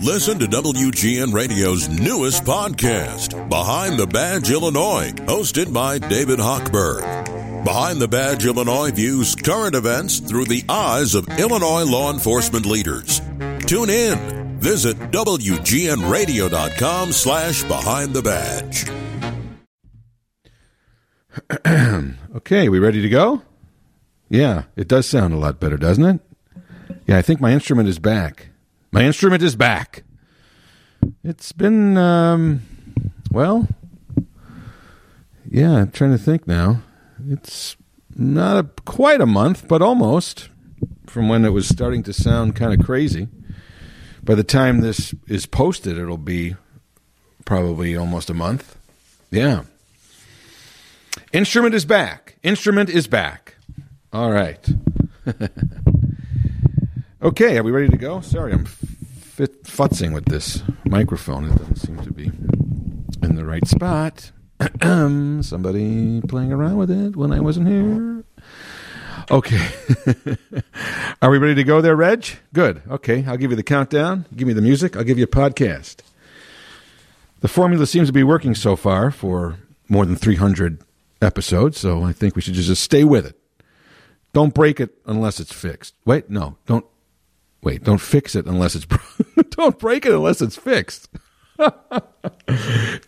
Listen to WGN Radio's newest podcast, Behind the Badge Illinois, hosted by David Hochberg. Behind the Badge Illinois views current events through the eyes of Illinois law enforcement leaders. Tune in. Visit WGNRadio.com slash Behind the Badge. okay, we ready to go? Yeah, it does sound a lot better, doesn't it? Yeah, I think my instrument is back. My instrument is back. It's been, um, well, yeah, I'm trying to think now. It's not a, quite a month, but almost from when it was starting to sound kind of crazy. By the time this is posted, it'll be probably almost a month. Yeah. Instrument is back. Instrument is back. All right. okay, are we ready to go? Sorry, I'm fit, futzing with this microphone. It doesn't seem to be in the right spot. Somebody playing around with it when I wasn't here. Okay. Are we ready to go there, Reg? Good. Okay. I'll give you the countdown. Give me the music. I'll give you a podcast. The formula seems to be working so far for more than 300 episodes, so I think we should just stay with it. Don't break it unless it's fixed. Wait, no. Don't wait, don't fix it unless it's don't break it unless it's fixed.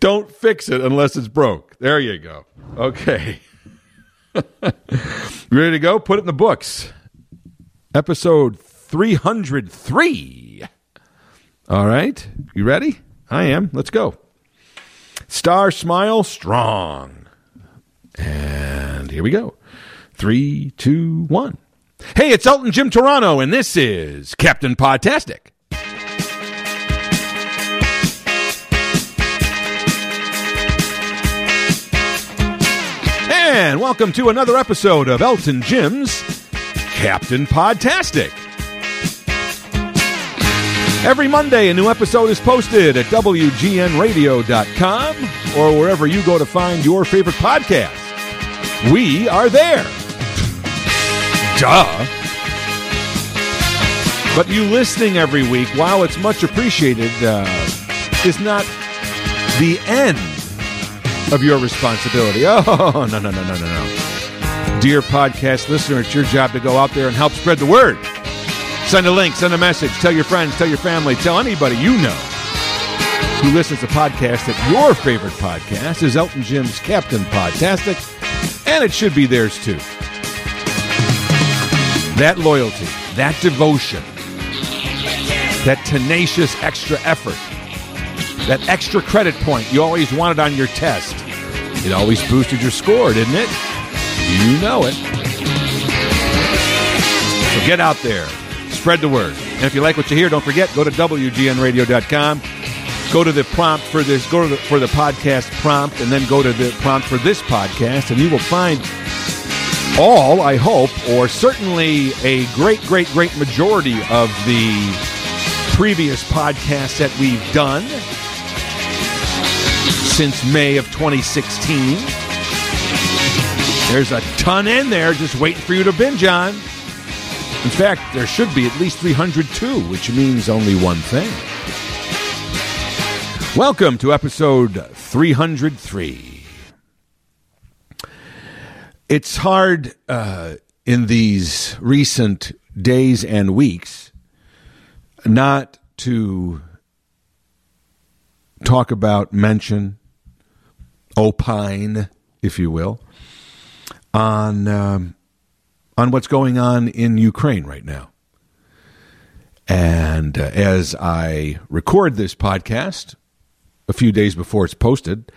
don't fix it unless it's broke. There you go. Okay. Ready to go? Put it in the books. Episode 303. All right. You ready? I am. Let's go. Star Smile Strong. And here we go. Three, two, one. Hey, it's Elton Jim Toronto, and this is Captain Podtastic. And welcome to another episode of Elton Jim's Captain Podtastic. Every Monday, a new episode is posted at WGNRadio.com or wherever you go to find your favorite podcast. We are there. Duh. But you listening every week, while it's much appreciated, uh, is not the end of your responsibility. Oh, no, no, no, no, no, no. Dear podcast listener, it's your job to go out there and help spread the word. Send a link, send a message, tell your friends, tell your family, tell anybody you know who listens to podcasts that your favorite podcast is Elton Jim's Captain Podtastic, and it should be theirs too. That loyalty, that devotion, that tenacious extra effort, that extra credit point you always wanted on your test. It always boosted your score, didn't it? You know it. So get out there, spread the word. And if you like what you hear, don't forget, go to WGNradio.com. Go to the prompt for this, go to the, for the podcast prompt, and then go to the prompt for this podcast, and you will find all, I hope, or certainly a great, great, great majority of the previous podcasts that we've done since May of 2016. There's a ton in there just waiting for you to binge on. In fact, there should be at least 302, which means only one thing. Welcome to episode 303. It's hard uh, in these recent days and weeks not to talk about, mention, opine, if you will, on um, on what's going on in Ukraine right now. And uh, as I record this podcast, a few days before it's posted,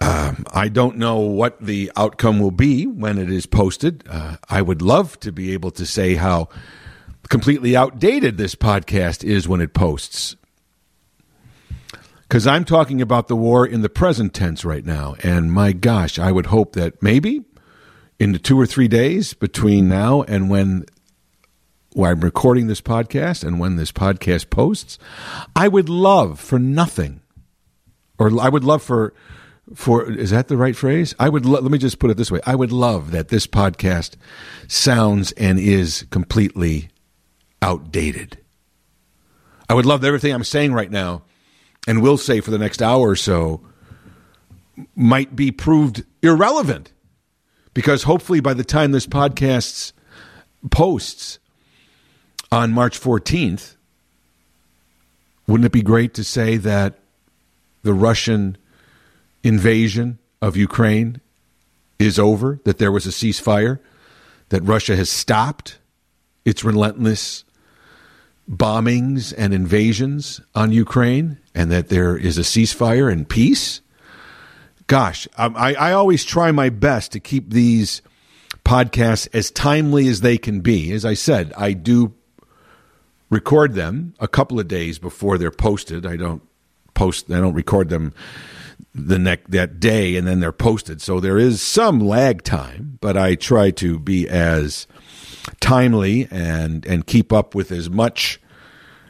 um, I don't know what the outcome will be when it is posted. Uh, I would love to be able to say how completely outdated this podcast is when it posts. Because I'm talking about the war in the present tense right now. And my gosh, I would hope that maybe in the two or three days between now and when, when I'm recording this podcast and when this podcast posts, I would love for nothing, or I would love for for is that the right phrase? I would lo- let me just put it this way. I would love that this podcast sounds and is completely outdated. I would love that everything I'm saying right now and will say for the next hour or so might be proved irrelevant because hopefully by the time this podcast posts on March 14th, wouldn't it be great to say that the Russian invasion of Ukraine is over, that there was a ceasefire, that Russia has stopped its relentless bombings and invasions on Ukraine, and that there is a ceasefire and peace? Gosh, um, I, I always try my best to keep these podcasts as timely as they can be. As I said, I do record them a couple of days before they're posted. I don't post, I don't record them the next that day and then they're posted. So there is some lag time, but I try to be as timely and and keep up with as much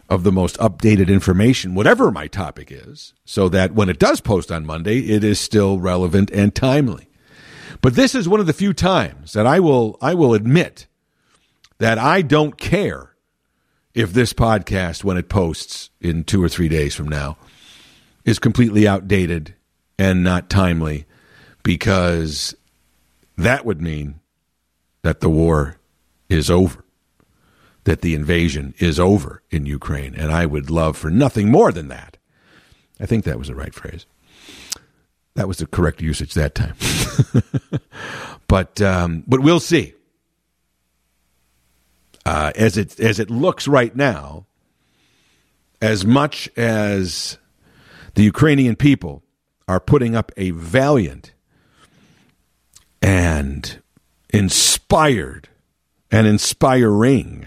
of the most updated information, whatever my topic is, so that when it does post on Monday, it is still relevant and timely. But this is one of the few times that I will I will admit that I don't care if this podcast, when it posts in two or three days from now, is completely outdated and not timely, because that would mean that the war is over, that the invasion is over in Ukraine. And I would love for nothing more than that. I think that was the right phrase. That was the correct usage that time. but um, but we'll see. Uh, as it as it looks right now, as much as the Ukrainian people are putting up a valiant and inspired and inspiring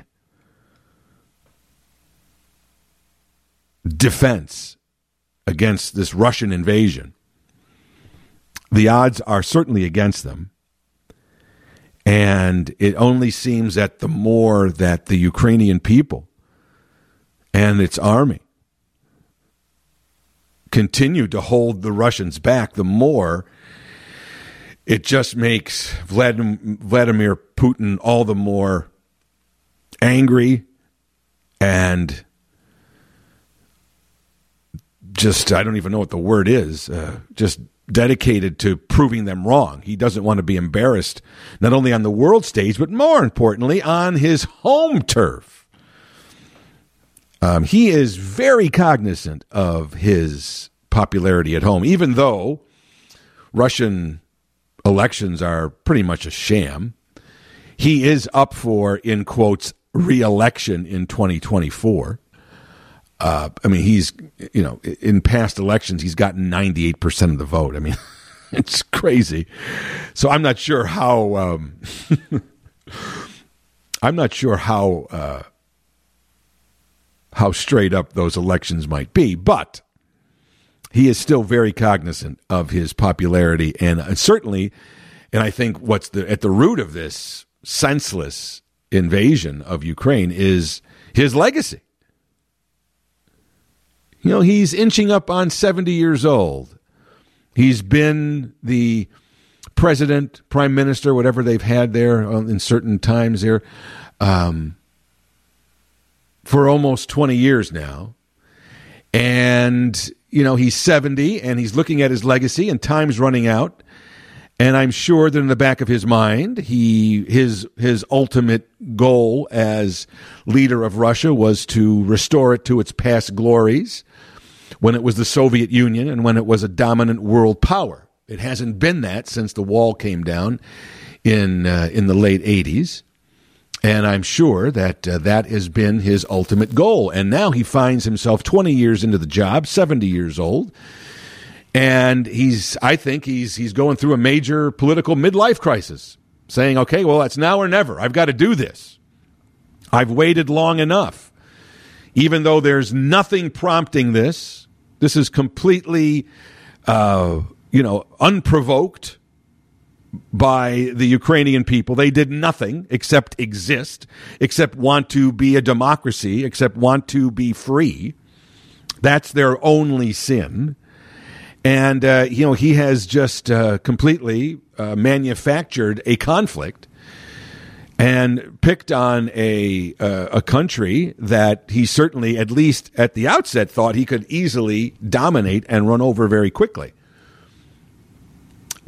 defense against this Russian invasion. The odds are certainly against them. And it only seems that the more that the Ukrainian people and its army continue to hold the Russians back, the more it just makes Vladimir Putin all the more angry and just, I don't even know what the word is, uh, just dedicated to proving them wrong. He doesn't want to be embarrassed, not only on the world stage, but more importantly, on his home turf. Um, he is very cognizant of his popularity at home, even though Russian elections are pretty much a sham. He is up for, in quotes, re election in 2024. Uh, I mean, he's, you know, in past elections, he's gotten 98% of the vote. I mean, it's crazy. So I'm not sure how, um, I'm not sure how, uh, how straight up those elections might be, but he is still very cognizant of his popularity and uh, certainly, and I think what's the, at the root of this senseless invasion of Ukraine is his legacy. You know, he's inching up on 70 years old. He's been the president, prime minister, whatever they've had there in certain times there, um, for almost 20 years now. And, you know, he's 70 and he's looking at his legacy and time's running out. And I'm sure that in the back of his mind, he his his ultimate goal as leader of Russia was to restore it to its past glories when it was the Soviet Union and when it was a dominant world power. It hasn't been that since the wall came down in uh, in the late 80s. And I'm sure that uh, that has been his ultimate goal. And now he finds himself 20 years into the job, 70 years old. And he's, I think he's, he's going through a major political midlife crisis, saying, okay, well, it's now or never. I've got to do this. I've waited long enough. Even though there's nothing prompting this, this is completely, uh, you know, unprovoked by the Ukrainian people. They did nothing except exist, except want to be a democracy, except want to be free. That's their only sin. And, uh, you know, he has just uh, completely uh, manufactured a conflict and picked on a uh, a country that he certainly, at least at the outset, thought he could easily dominate and run over very quickly.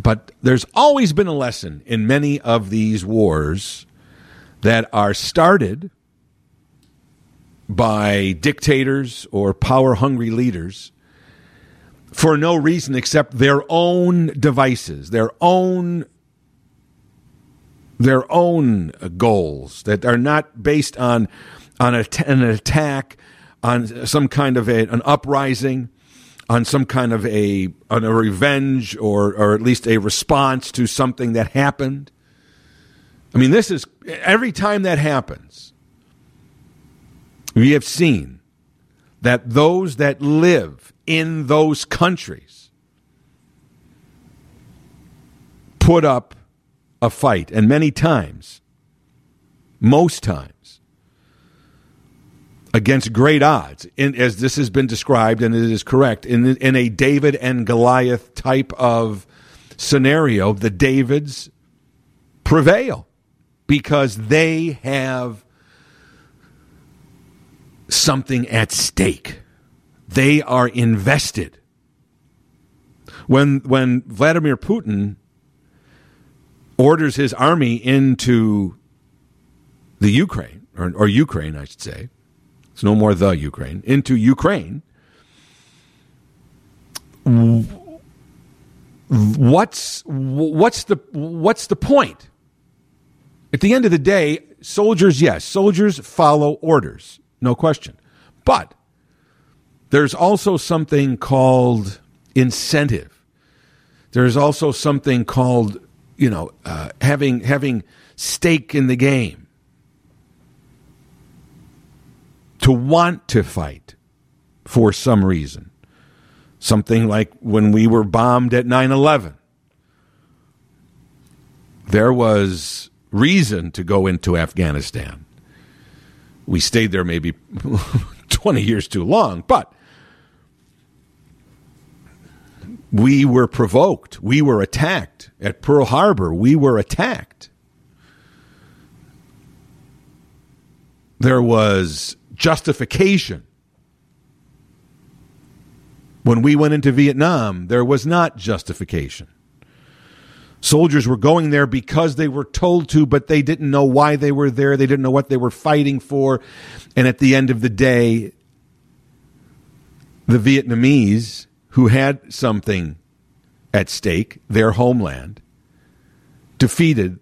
But there's always been a lesson in many of these wars that are started by dictators or power hungry leaders for no reason except their own devices, their own their own goals that are not based on on a, an attack, on some kind of a, an uprising, on some kind of a on a revenge or or at least a response to something that happened. I mean, this is every time that happens, we have seen that those that live in those countries put up a fight, and many times, most times, against great odds, in, as this has been described, and it is correct, in, in a David and Goliath type of scenario, the Davids prevail because they have something at stake. They are invested. When when Vladimir Putin orders his army into the Ukraine, or, or Ukraine, I should say. It's no more the Ukraine, into Ukraine. What's what's the what's the point? At the end of the day, soldiers, yes, soldiers follow orders, no question. But there's also something called incentive. There's also something called you know, uh, having having stake in the game, to want to fight for some reason, something like when we were bombed at 9-11. There was reason to go into Afghanistan. We stayed there maybe 20 years too long, but We were provoked. We were attacked. At Pearl Harbor, we were attacked. There was justification. When we went into Vietnam, there was not justification. Soldiers were going there because they were told to, but they didn't know why they were there. They didn't know what they were fighting for. And at the end of the day, the Vietnamese who had something at stake, their homeland, defeated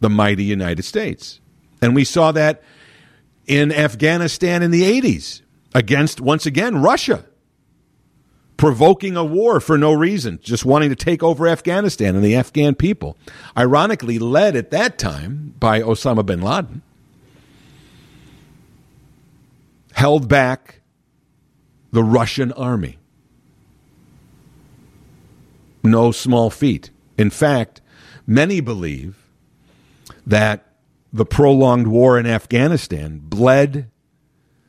the mighty United States. And we saw that in Afghanistan in the 80s against, once again, Russia, provoking a war for no reason, just wanting to take over Afghanistan and the Afghan people. Ironically, led at that time by Osama bin Laden, held back the Russian army no small feat. In fact, many believe that the prolonged war in Afghanistan bled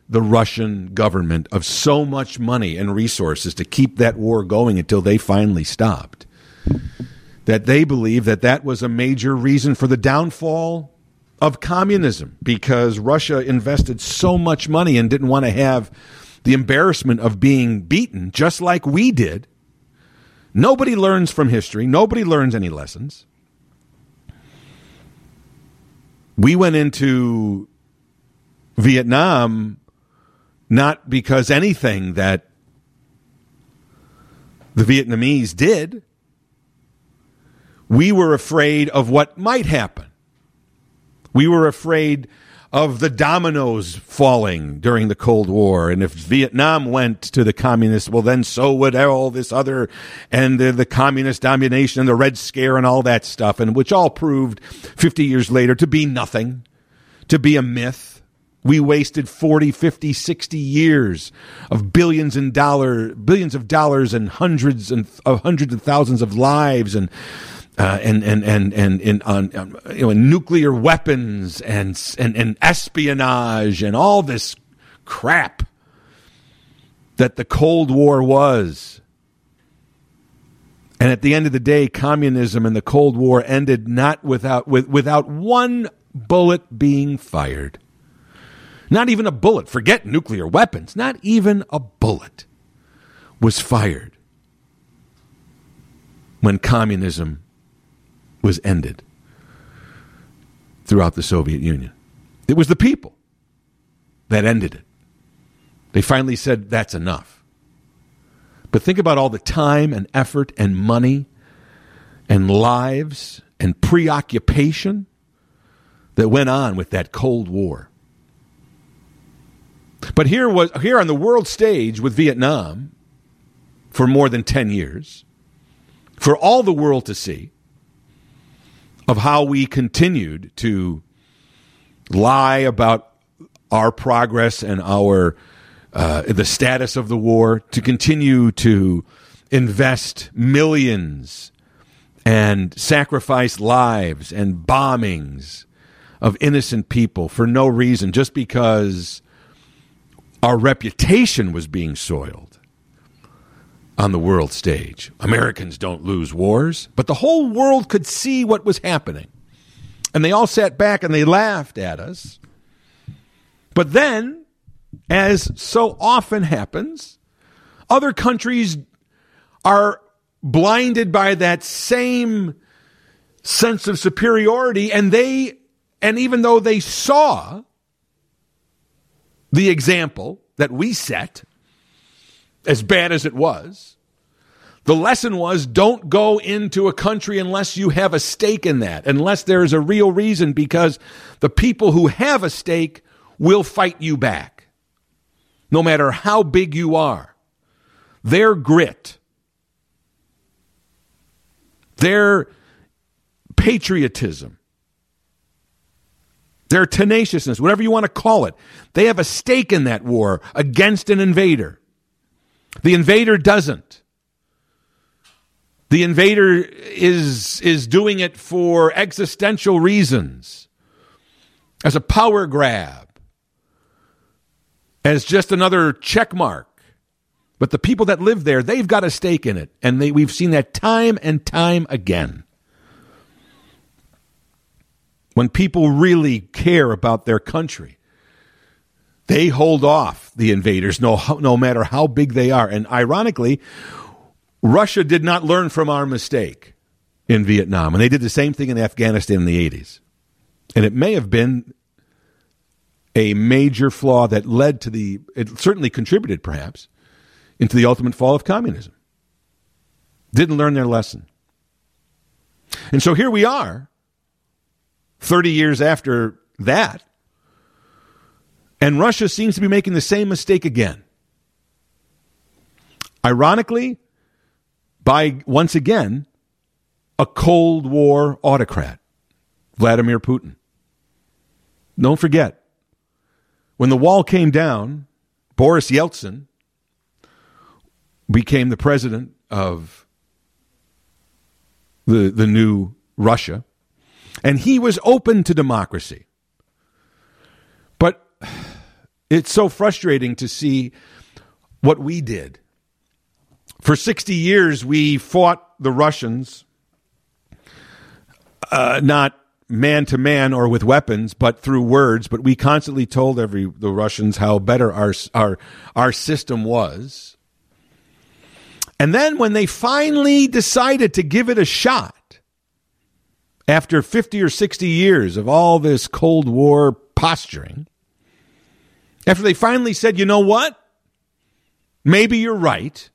the Russian government of so much money and resources to keep that war going until they finally stopped. That they believe that that was a major reason for the downfall of communism because Russia invested so much money and didn't want to have the embarrassment of being beaten, just like we did Nobody learns from history. Nobody learns any lessons. We went into Vietnam not because anything that the Vietnamese did. We were afraid of what might happen. We were afraid of the dominoes falling during the Cold War. And if Vietnam went to the communists, well, then so would all this other and the, the communist domination and the Red Scare and all that stuff, and which all proved 50 years later to be nothing, to be a myth. We wasted 40, 50, 60 years of billions and dollar, billions of dollars and hundreds and of hundreds of thousands of lives and uh, and and and and, and on um, you know nuclear weapons and, and and espionage and all this crap that the Cold War was. And at the end of the day, communism and the Cold War ended not without with, without one bullet being fired. Not even a bullet. Forget nuclear weapons. Not even a bullet was fired when communism was ended throughout the Soviet Union. It was the people that ended it. They finally said, that's enough. But think about all the time and effort and money and lives and preoccupation that went on with that Cold War. But here was here on the world stage with Vietnam for more than 10 years, for all the world to see, of how we continued to lie about our progress and our uh, the status of the war, to continue to invest millions and sacrifice lives and bombings of innocent people for no reason, just because our reputation was being soiled on the world stage. Americans don't lose wars, but the whole world could see what was happening. And they all sat back and they laughed at us. But then, as so often happens, other countries are blinded by that same sense of superiority and they and even though they saw the example that we set as bad as it was. The lesson was don't go into a country unless you have a stake in that, unless there is a real reason, because the people who have a stake will fight you back, no matter how big you are. Their grit, their patriotism, their tenaciousness, whatever you want to call it, they have a stake in that war against an invader. The invader doesn't. The invader is, is doing it for existential reasons, as a power grab, as just another check mark. But the people that live there, they've got a stake in it. And they, we've seen that time and time again. When people really care about their country, they hold off the invaders, no, no matter how big they are. And ironically, Russia did not learn from our mistake in Vietnam. And they did the same thing in Afghanistan in the 80s. And it may have been a major flaw that led to the, it certainly contributed perhaps, into the ultimate fall of communism. Didn't learn their lesson. And so here we are, 30 years after that, and Russia seems to be making the same mistake again. Ironically, by once again, a Cold War autocrat, Vladimir Putin. Don't forget, when the wall came down, Boris Yeltsin became the president of the, the new Russia, and he was open to democracy. It's so frustrating to see what we did. For 60 years, we fought the Russians, uh, not man to man or with weapons, but through words. But we constantly told every the Russians how better our our our system was. And then when they finally decided to give it a shot, after 50 or 60 years of all this Cold War posturing, after they finally said, you know what? Maybe you're right.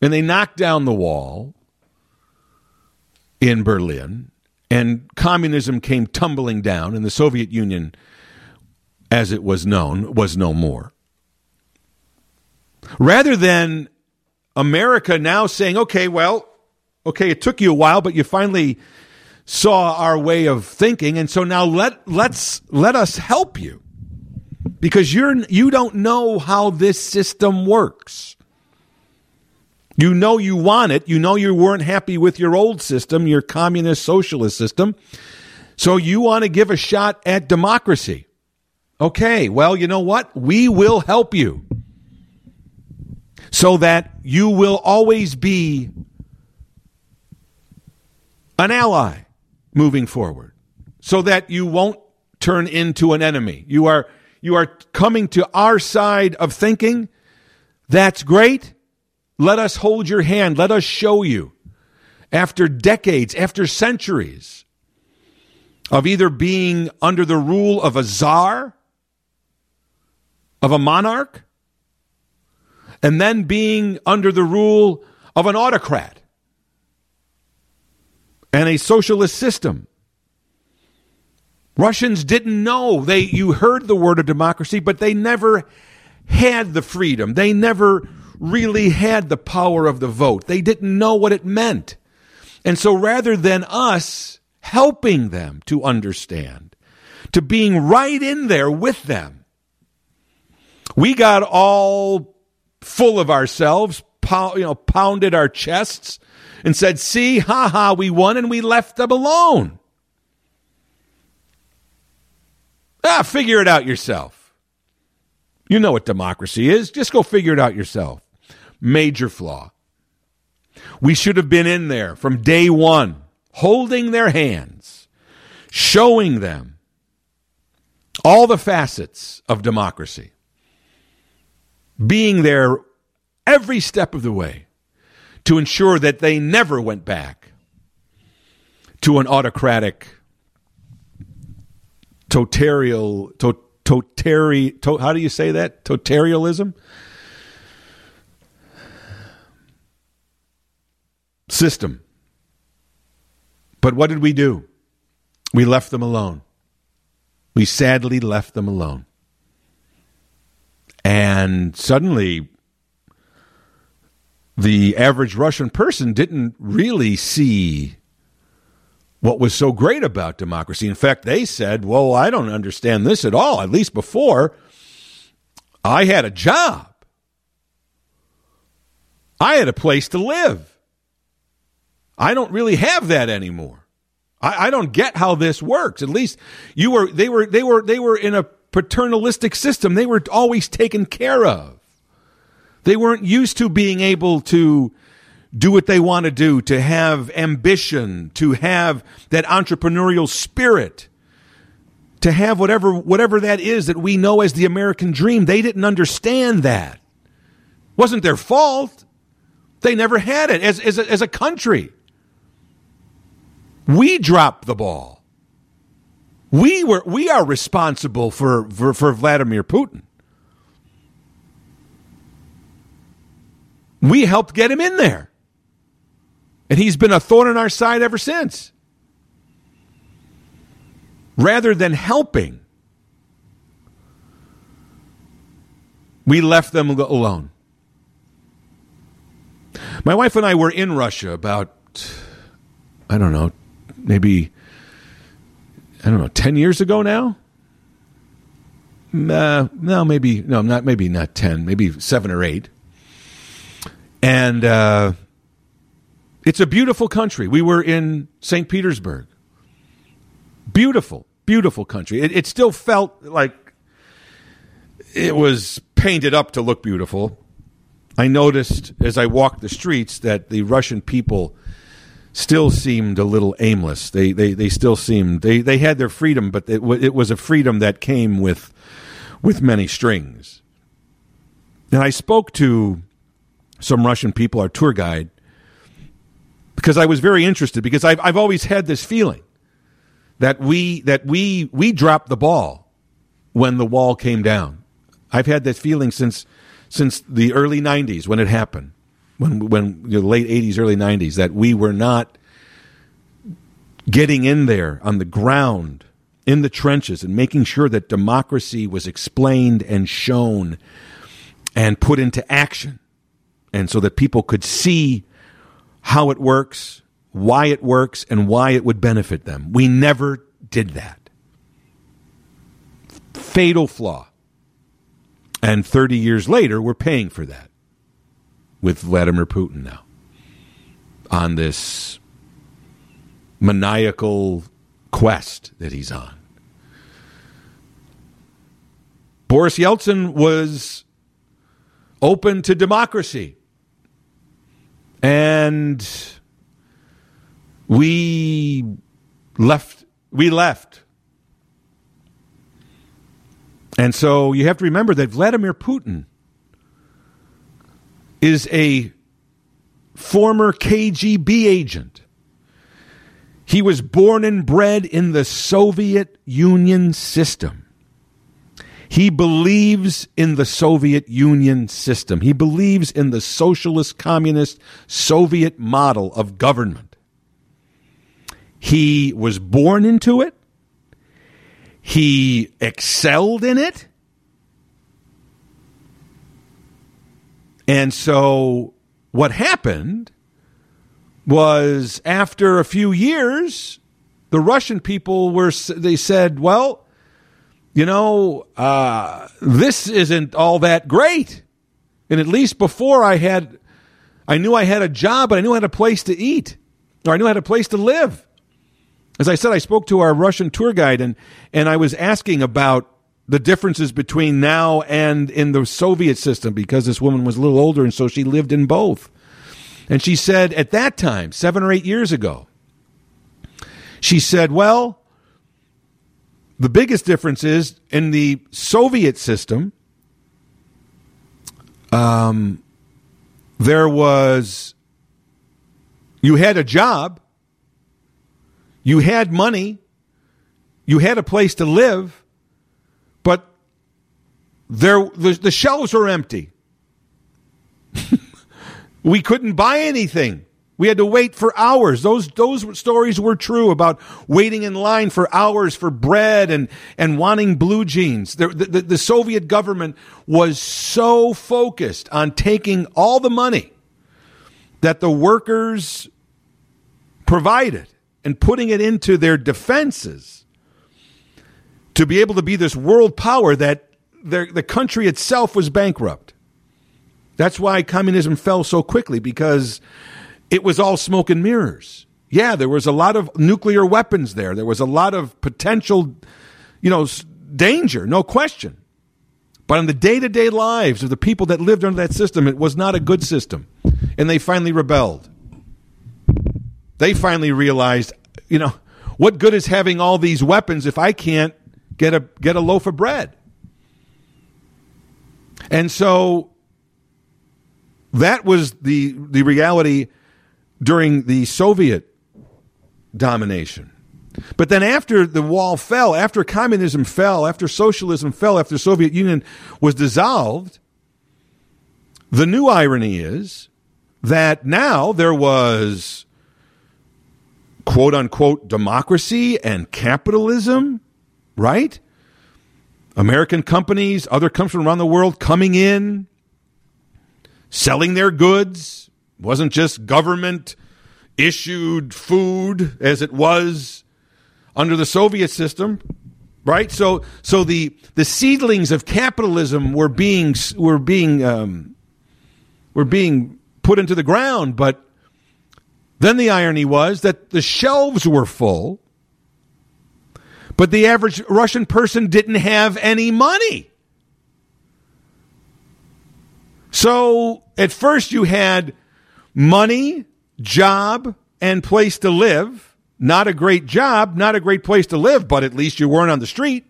And they knocked down the wall in Berlin, and communism came tumbling down, and the Soviet Union, as it was known, was no more. Rather than America now saying, okay, well, okay, it took you a while, but you finally saw our way of thinking, and so now let let's let us help you because you're you don't know how this system works. You know you want it. You know you weren't happy with your old system, your communist socialist system. So you want to give a shot at democracy. Okay, well, you know what? We will help you so that you will always be an ally moving forward so that you won't turn into an enemy. You are you are coming to our side of thinking. That's great. Let us hold your hand. Let us show you after decades, after centuries of either being under the rule of a czar, of a monarch, and then being under the rule of an autocrat and a socialist system. Russians didn't know. They you heard the word of democracy, but they never had the freedom. They never really had the power of the vote. They didn't know what it meant. And so rather than us helping them to understand, to being right in there with them, we got all full of ourselves, you know, pounded our chests and said, see, ha ha, we won and we left them alone. Ah, figure it out yourself. You know what democracy is. Just go figure it out yourself. Major flaw. We should have been in there from day one, holding their hands, showing them all the facets of democracy, being there every step of the way to ensure that they never went back to an autocratic, totarial, to, totari, to, how do you say that? Totarialism? system. But what did we do? We left them alone. We sadly left them alone. And suddenly, the average Russian person didn't really see what was so great about democracy. In fact, they said, Well, I don't understand this at all. At least before, I had a job, I had a place to live. I don't really have that anymore. I, I don't get how this works. At least you were they were they were they were in a paternalistic system. They were always taken care of. They weren't used to being able to do what they want to do, to have ambition, to have that entrepreneurial spirit, to have whatever whatever that is that we know as the American dream. They didn't understand that. Wasn't their fault. They never had it as, as, a, as a country. We dropped the ball. We were we are responsible for, for, for Vladimir Putin. We helped get him in there. And he's been a thorn in our side ever since. Rather than helping, we left them alone. My wife and I were in Russia about, I don't know, maybe I don't know, ten years ago now. Uh, no, maybe no, not maybe not ten, maybe seven or eight. And uh, it's a beautiful country. We were in St. Petersburg. Beautiful, beautiful country. It, it still felt like it was painted up to look beautiful. I noticed as I walked the streets that the Russian people still seemed a little aimless. They they, they still seemed they, they had their freedom, but it, it was a freedom that came with with many strings. And I spoke to some Russian people, our tour guide, because I was very interested because I've I've always had this feeling that we that we we dropped the ball when the wall came down. I've had this feeling since since the early '90s when it happened when when the late '80s, early '90s that we were not getting in there on the ground in the trenches and making sure that democracy was explained and shown and put into action and so that people could see how it works, why it works, and why it would benefit them. We never did that. Fatal flaw. And 30 years later, we're paying for that with Vladimir Putin now on this maniacal quest that he's on. Boris Yeltsin was open to democracy. And we left we left. And so you have to remember that Vladimir Putin is a former KGB agent. He was born and bred in the Soviet Union system. He believes in the Soviet Union system. He believes in the socialist, communist, Soviet model of government. He was born into it. He excelled in it. And so what happened was after a few years, the Russian people were, they said, well, you know, uh, this isn't all that great. And at least before I had, I knew I had a job, but I knew I had a place to eat, or I knew I had a place to live. As I said, I spoke to our Russian tour guide, and and I was asking about the differences between now and in the Soviet system because this woman was a little older, and so she lived in both. And she said at that time, seven or eight years ago, she said, well the biggest difference is in the Soviet system, um, there was, you had a job, you had money, you had a place to live, but there the, the shelves were empty. we couldn't buy anything. We had to wait for hours. Those those stories were true about waiting in line for hours for bread and and wanting blue jeans. The, the, the Soviet government was so focused on taking all the money that the workers provided and putting it into their defenses to be able to be this world power that the country itself was bankrupt. That's why communism fell so quickly because it was all smoke and mirrors. Yeah, there was a lot of nuclear weapons there. There was a lot of potential, you know, danger, no question. But in the day to day lives of the people that lived under that system, it was not a good system. And they finally rebelled. They finally realized, you know, what good is having all these weapons if I can't get a get a loaf of bread? And so that was the the reality during the Soviet domination. But then after the wall fell, after communism fell, after socialism fell, after the Soviet Union was dissolved, the new irony is that now there was quote unquote democracy and capitalism, right? American companies, other companies from around the world coming in, selling their goods, wasn't just government issued food as it was under the Soviet system, right? So, so the the seedlings of capitalism were being were being um, were being put into the ground, but then the irony was that the shelves were full, but the average Russian person didn't have any money. So at first you had money, job, and place to live. Not a great job, not a great place to live, but at least you weren't on the street.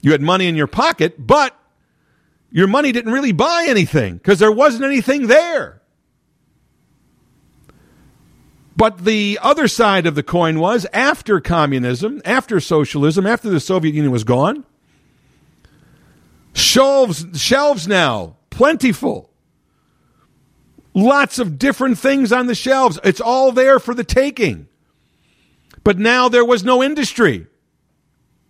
You had money in your pocket, but your money didn't really buy anything because there wasn't anything there. But the other side of the coin was after communism, after socialism, after the Soviet Union was gone, shelves, shelves now plentiful Lots of different things on the shelves. It's all there for the taking. But now there was no industry.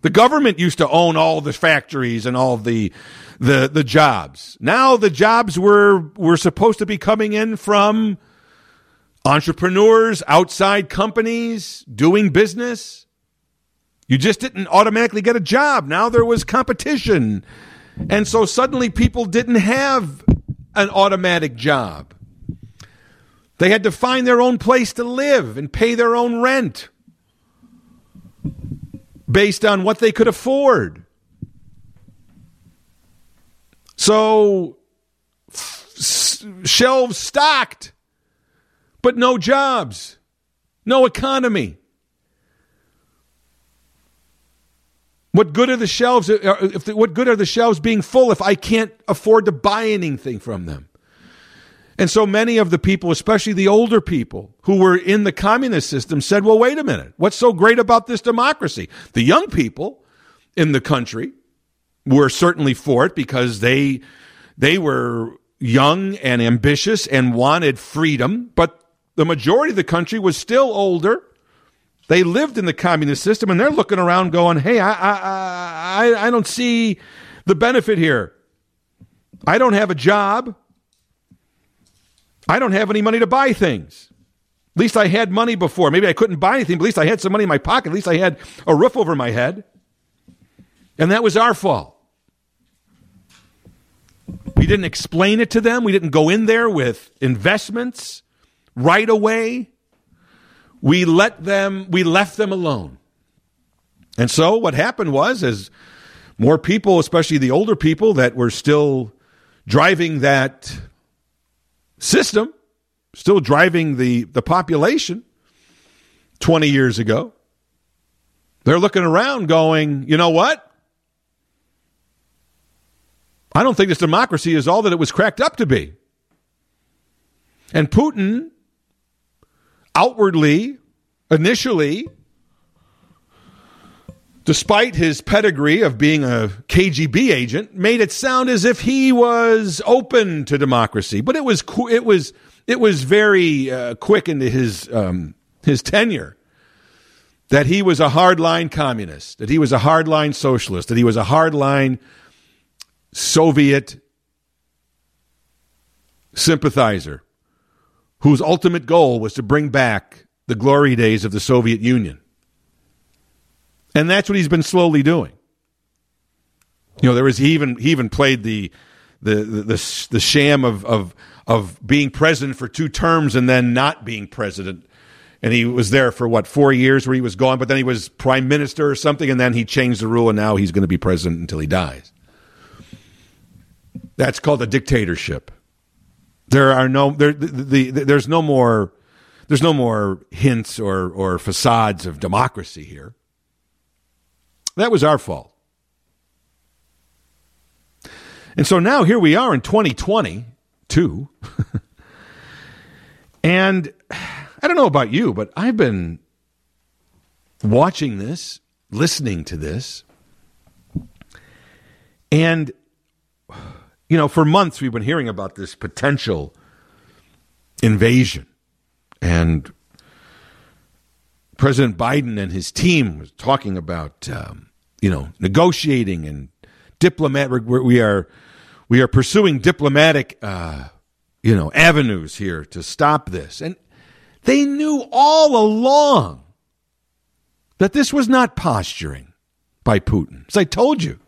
The government used to own all the factories and all the the the jobs. Now the jobs were were supposed to be coming in from entrepreneurs, outside companies, doing business. You just didn't automatically get a job. Now there was competition. And so suddenly people didn't have an automatic job. They had to find their own place to live and pay their own rent based on what they could afford. So, shelves stocked, but no jobs, no economy. What good are the shelves? uh, If what good are the shelves being full if I can't afford to buy anything from them? And so many of the people, especially the older people who were in the communist system, said, "Well, wait a minute. What's so great about this democracy?" The young people in the country were certainly for it because they they were young and ambitious and wanted freedom, but the majority of the country was still older. They lived in the communist system, and they're looking around, going, "Hey, I, I, I, I don't see the benefit here. I don't have a job. I don't have any money to buy things. At least I had money before. Maybe I couldn't buy anything, but at least I had some money in my pocket. At least I had a roof over my head. And that was our fault. We didn't explain it to them. We didn't go in there with investments right away. We let them, we left them alone. And so what happened was, as more people, especially the older people that were still driving that system, still driving the, the population 20 years ago, they're looking around going, you know what? I don't think this democracy is all that it was cracked up to be. And Putin, outwardly, initially, despite his pedigree of being a KGB agent, made it sound as if he was open to democracy. But it was it was it was very uh, quick into his um, his tenure that he was a hardline communist, that he was a hardline socialist, that he was a hardline Soviet sympathizer whose ultimate goal was to bring back the glory days of the Soviet Union. And that's what he's been slowly doing. You know, there was he even he even played the the the the, the sham of, of of being president for two terms and then not being president. And he was there for what four years where he was gone, but then he was prime minister or something, and then he changed the rule, and now he's going to be president until he dies. That's called a dictatorship. There are no there the, the, the, there's no more there's no more hints or or facades of democracy here. That was our fault. And so now here we are in 2022. and I don't know about you, but I've been watching this, listening to this, and you know, for months we've been hearing about this potential invasion. And President Biden and his team was talking about, um, you know, negotiating and diplomat. We are we are pursuing diplomatic, uh, you know, avenues here to stop this. And they knew all along that this was not posturing by Putin. As I told you,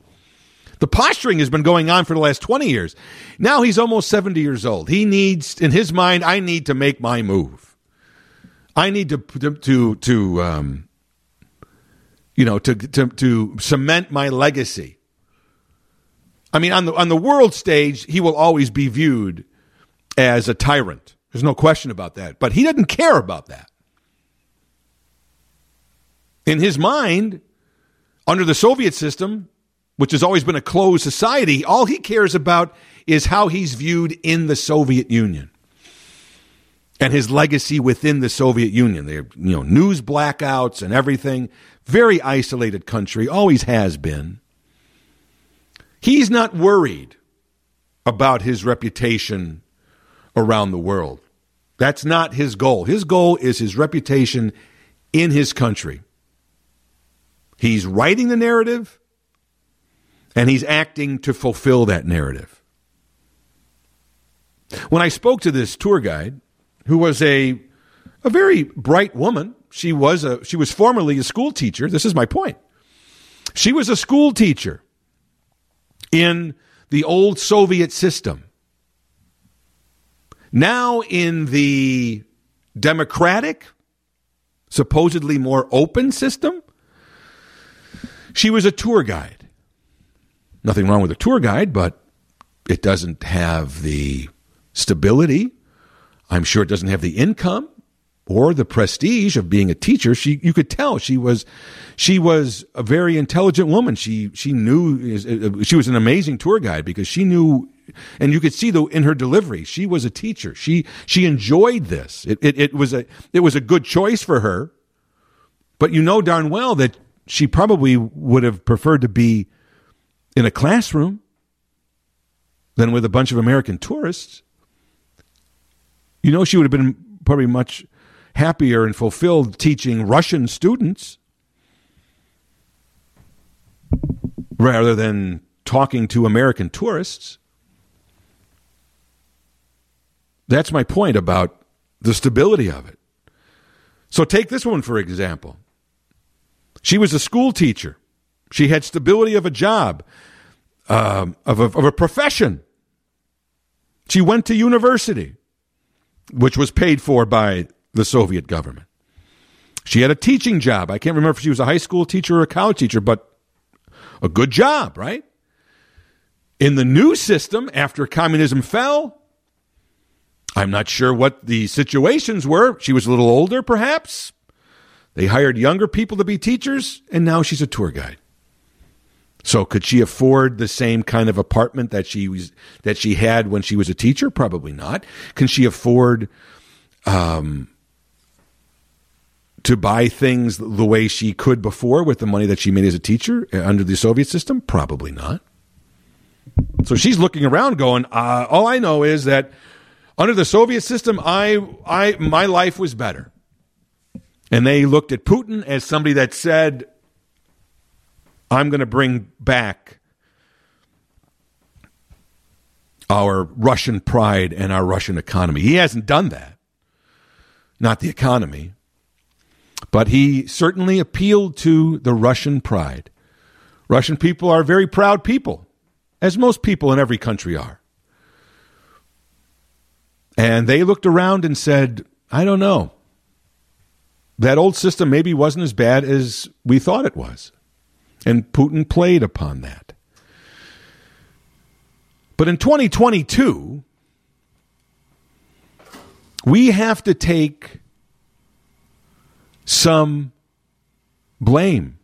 the posturing has been going on for the last 20 years. Now he's almost 70 years old. He needs, in his mind, I need to make my move. I need to, to, to, to um, you know, to, to, to cement my legacy. I mean, on the, on the world stage, he will always be viewed as a tyrant. There's no question about that. But he doesn't care about that. In his mind, under the Soviet system, which has always been a closed society, all he cares about is how he's viewed in the Soviet Union and his legacy within the Soviet Union. They have, you know, news blackouts and everything. Very isolated country, always has been. He's not worried about his reputation around the world. That's not his goal. His goal is his reputation in his country. He's writing the narrative and he's acting to fulfill that narrative. When I spoke to this tour guide, who was a a very bright woman, she was a she was formerly a school teacher. This is my point. She was a school teacher in the old Soviet system. Now in the democratic, supposedly more open system, she was a tour guide. Nothing wrong with a tour guide, but it doesn't have the stability. I'm sure it doesn't have the income or the prestige of being a teacher. She, you could tell she was, she was a very intelligent woman. She, she knew, uh, uh, she was an amazing tour guide because she knew, and you could see though in her delivery, she was a teacher. She, she enjoyed this. It, it, it was a, it was a good choice for her. But you know darn well that she probably would have preferred to be in a classroom than with a bunch of American tourists. You know, she would have been probably much happier and fulfilled teaching Russian students rather than talking to American tourists. That's my point about the stability of it. So take this one for example. She was a school teacher. She had stability of a job, um, of, a, of a profession. She went to university, which was paid for by the Soviet government. She had a teaching job. I can't remember if she was a high school teacher or a college teacher, but a good job, right? In the new system, after communism fell, I'm not sure what the situations were. She was a little older, perhaps. They hired younger people to be teachers, and now she's a tour guide. So could she afford the same kind of apartment that she was that she had when she was a teacher? Probably not. Can she afford um, to buy things the way she could before with the money that she made as a teacher uh, under the Soviet system? Probably not. So she's looking around, going, uh, "All I know is that under the Soviet system, I, I, my life was better." And they looked at Putin as somebody that said, "I'm going to bring back." Our Russian pride and our Russian economy. He hasn't done that. Not the economy but he certainly appealed to the Russian pride. Russian people are very proud people, as most people in every country are. And they looked around and said, I don't know. That old system maybe wasn't as bad as we thought it was. And Putin played upon that. But in 2022, we have to take some blame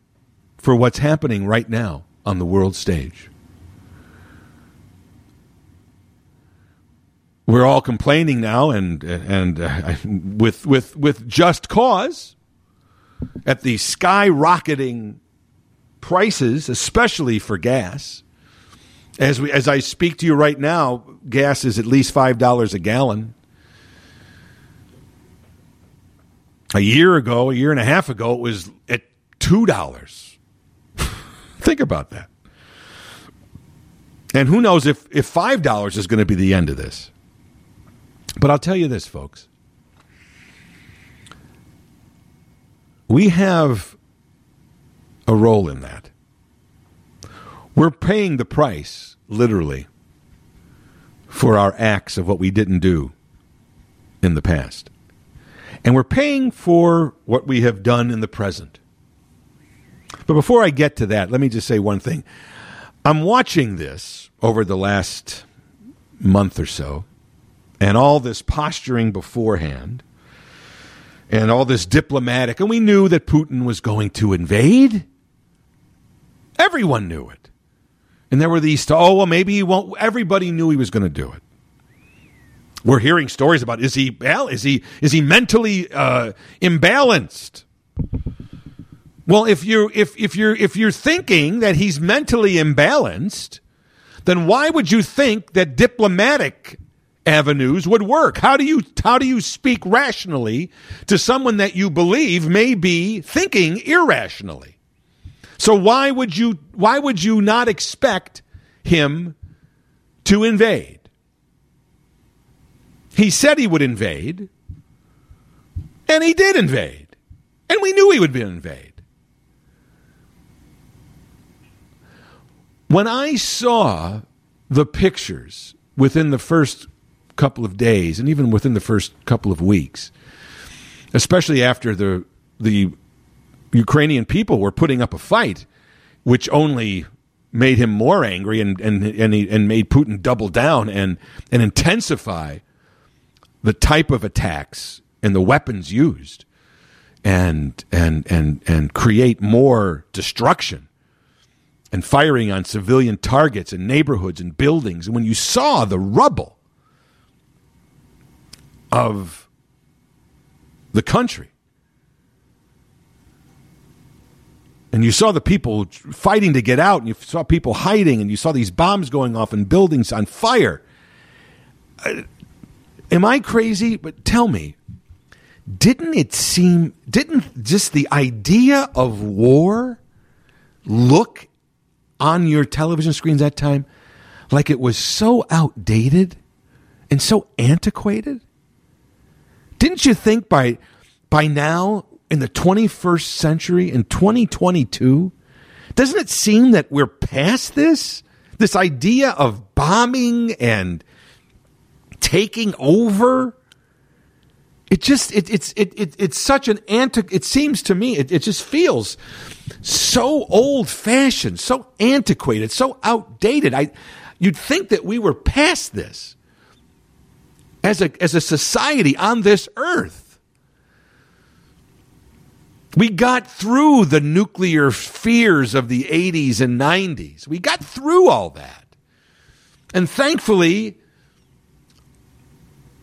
for what's happening right now on the world stage. We're all complaining now, and and uh, with with with just cause, at the skyrocketing prices, especially for gas. As we as I speak to you right now, gas is at least five dollars a gallon. A year ago, a year and a half ago, it was at $2. Think about that. And who knows if, if $5 is going to be the end of this. But I'll tell you this, folks. We have a role in that. We're paying the price, literally, for our acts of what we didn't do in the past. And we're paying for what we have done in the present. But before I get to that, let me just say one thing. I'm watching this over the last month or so, and all this posturing beforehand, and all this diplomatic, and we knew that Putin was going to invade. Everyone knew it. And there were these, oh, well, maybe he won't. Everybody knew he was going to do it. We're hearing stories about is he is he is he mentally uh, imbalanced? Well, if you're if if you're if you're thinking that he's mentally imbalanced, then why would you think that diplomatic avenues would work? How do you how do you speak rationally to someone that you believe may be thinking irrationally? So why would you why would you not expect him to invade? He said he would invade, and he did invade. And we knew he would be invade. When I saw the pictures within the first couple of days, and even within the first couple of weeks, especially after the the Ukrainian people were putting up a fight, which only made him more angry and and and, he, and made Putin double down and and intensify the type of attacks and the weapons used and and and and create more destruction and firing on civilian targets and neighborhoods and buildings. And when you saw the rubble of the country and you saw the people fighting to get out and you saw people hiding and you saw these bombs going off and buildings on fire am i crazy? But tell me didn't it seem didn't just the idea of war look on your television screens that time like it was so outdated and so antiquated? Didn't you think by by now in the 21st century in 2022 doesn't it seem that we're past this? This idea of bombing and taking over? It just it, it's it, it it's such an anti it seems to me it, it just feels so old fashioned so antiquated so outdated. I you'd think that we were past this as a as a society on this earth. We got through the nuclear fears of the 80s and 90s we got through all that. And thankfully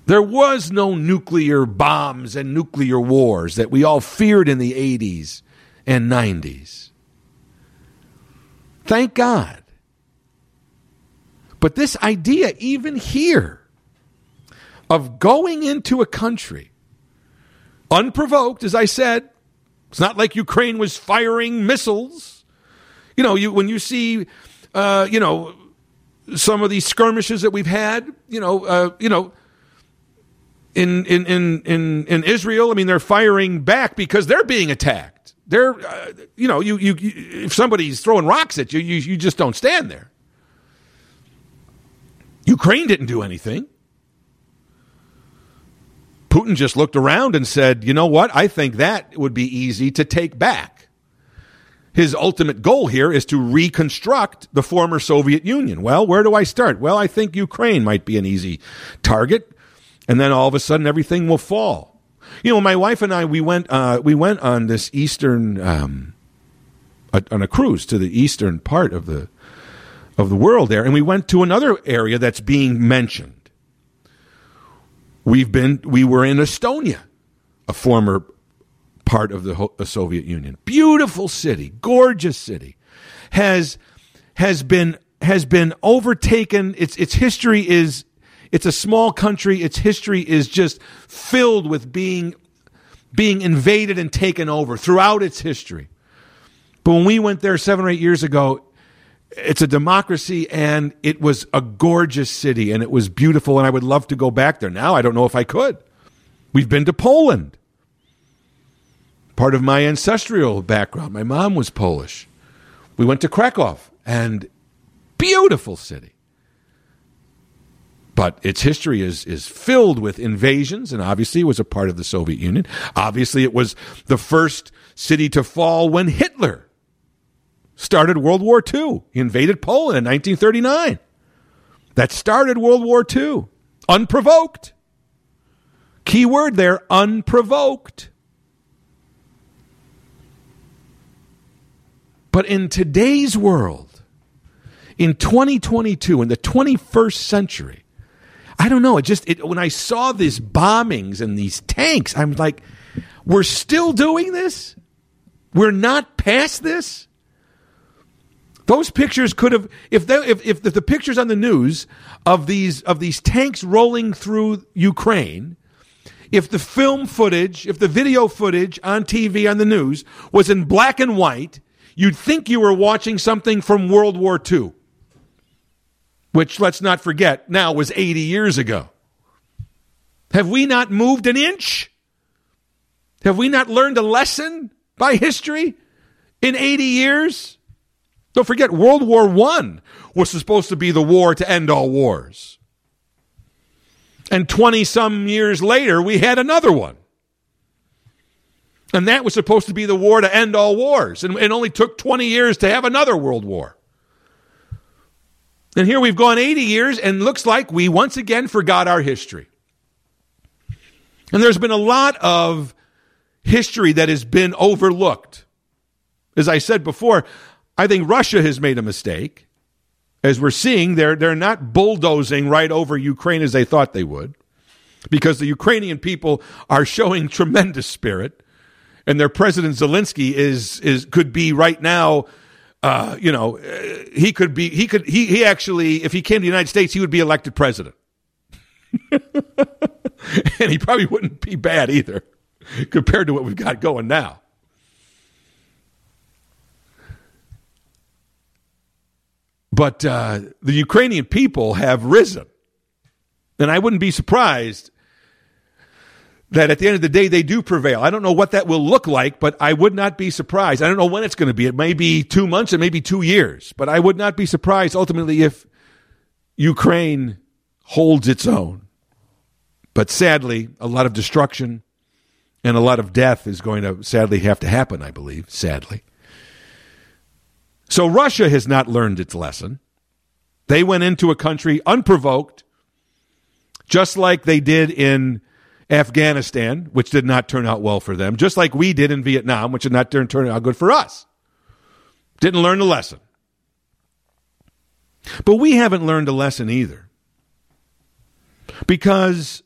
there was no nuclear bombs and nuclear wars that we all feared in the 80s and 90s. Thank God. But this idea, even here, of going into a country unprovoked, as I said, it's not like Ukraine was firing missiles. You know, you when you see, uh, you know, some of these skirmishes that we've had, you know, uh, you know, in in in in in Israel, I mean, they're firing back because they're being attacked. They're, uh, you know, you, you, you if somebody's throwing rocks at you, you you just don't stand there. Ukraine didn't do anything. Putin just looked around and said, "You know what? I think that would be easy to take back." His ultimate goal here is to reconstruct the former Soviet Union. Well, where do I start? Well, I think Ukraine might be an easy target and then all of a sudden everything will fall. You know, my wife and I we went uh, we went on this eastern um, a, on a cruise to the eastern part of the of the world there, and we went to another area that's being mentioned. We've been we were in Estonia, a former part of the, the Soviet Union. Beautiful city, gorgeous city, has has been has been overtaken. Its its history is it's a small country. Its history is just filled with being, being invaded and taken over throughout its history. But when we went there seven or eight years ago, it's a democracy and it was a gorgeous city and it was beautiful and I would love to go back there. Now I don't know if I could. We've been to Poland. Part of my ancestral background. My mom was Polish. We went to Krakow and beautiful city. But its history is, is filled with invasions, and obviously it was a part of the Soviet Union. Obviously, it was the first city to fall when Hitler started World War II. He invaded Poland in 1939. That started World War II. Unprovoked. Key word there unprovoked. But in today's world, in 2022, in the 21st century, I don't know. It just it, when I saw these bombings and these tanks, I'm like, we're still doing this. We're not past this. Those pictures could have, if, they, if if the pictures on the news of these of these tanks rolling through Ukraine, if the film footage, if the video footage on TV on the news was in black and white, you'd think you were watching something from World War II which let's not forget now was 80 years ago. Have we not moved an inch? Have we not learned a lesson by history in 80 years? Don't forget, World War I was supposed to be the war to end all wars. And 20 some years later, we had another one. And that was supposed to be the war to end all wars. And it only took 20 years to have another world war. And here we've gone 80 years and looks like we once again forgot our history. And there's been a lot of history that has been overlooked. As I said before, I think Russia has made a mistake. As we're seeing, they're, they're not bulldozing right over Ukraine as they thought they would, because the Ukrainian people are showing tremendous spirit, and their president Zelensky is, is could be right now uh, you know, uh, he could be, he could, he, he actually, if he came to the United States, he would be elected president. and he probably wouldn't be bad either compared to what we've got going now. But uh, the Ukrainian people have risen. And I wouldn't be surprised that at the end of the day they do prevail. I don't know what that will look like, but I would not be surprised. I don't know when it's going to be. It may be two months, it may be two years, but I would not be surprised ultimately if Ukraine holds its own. But sadly, a lot of destruction and a lot of death is going to sadly have to happen, I believe, sadly. So Russia has not learned its lesson. They went into a country unprovoked, just like they did in Afghanistan, which did not turn out well for them, just like we did in Vietnam, which did not turn, out good for us. Didn't learn the lesson. But we haven't learned a lesson either. Because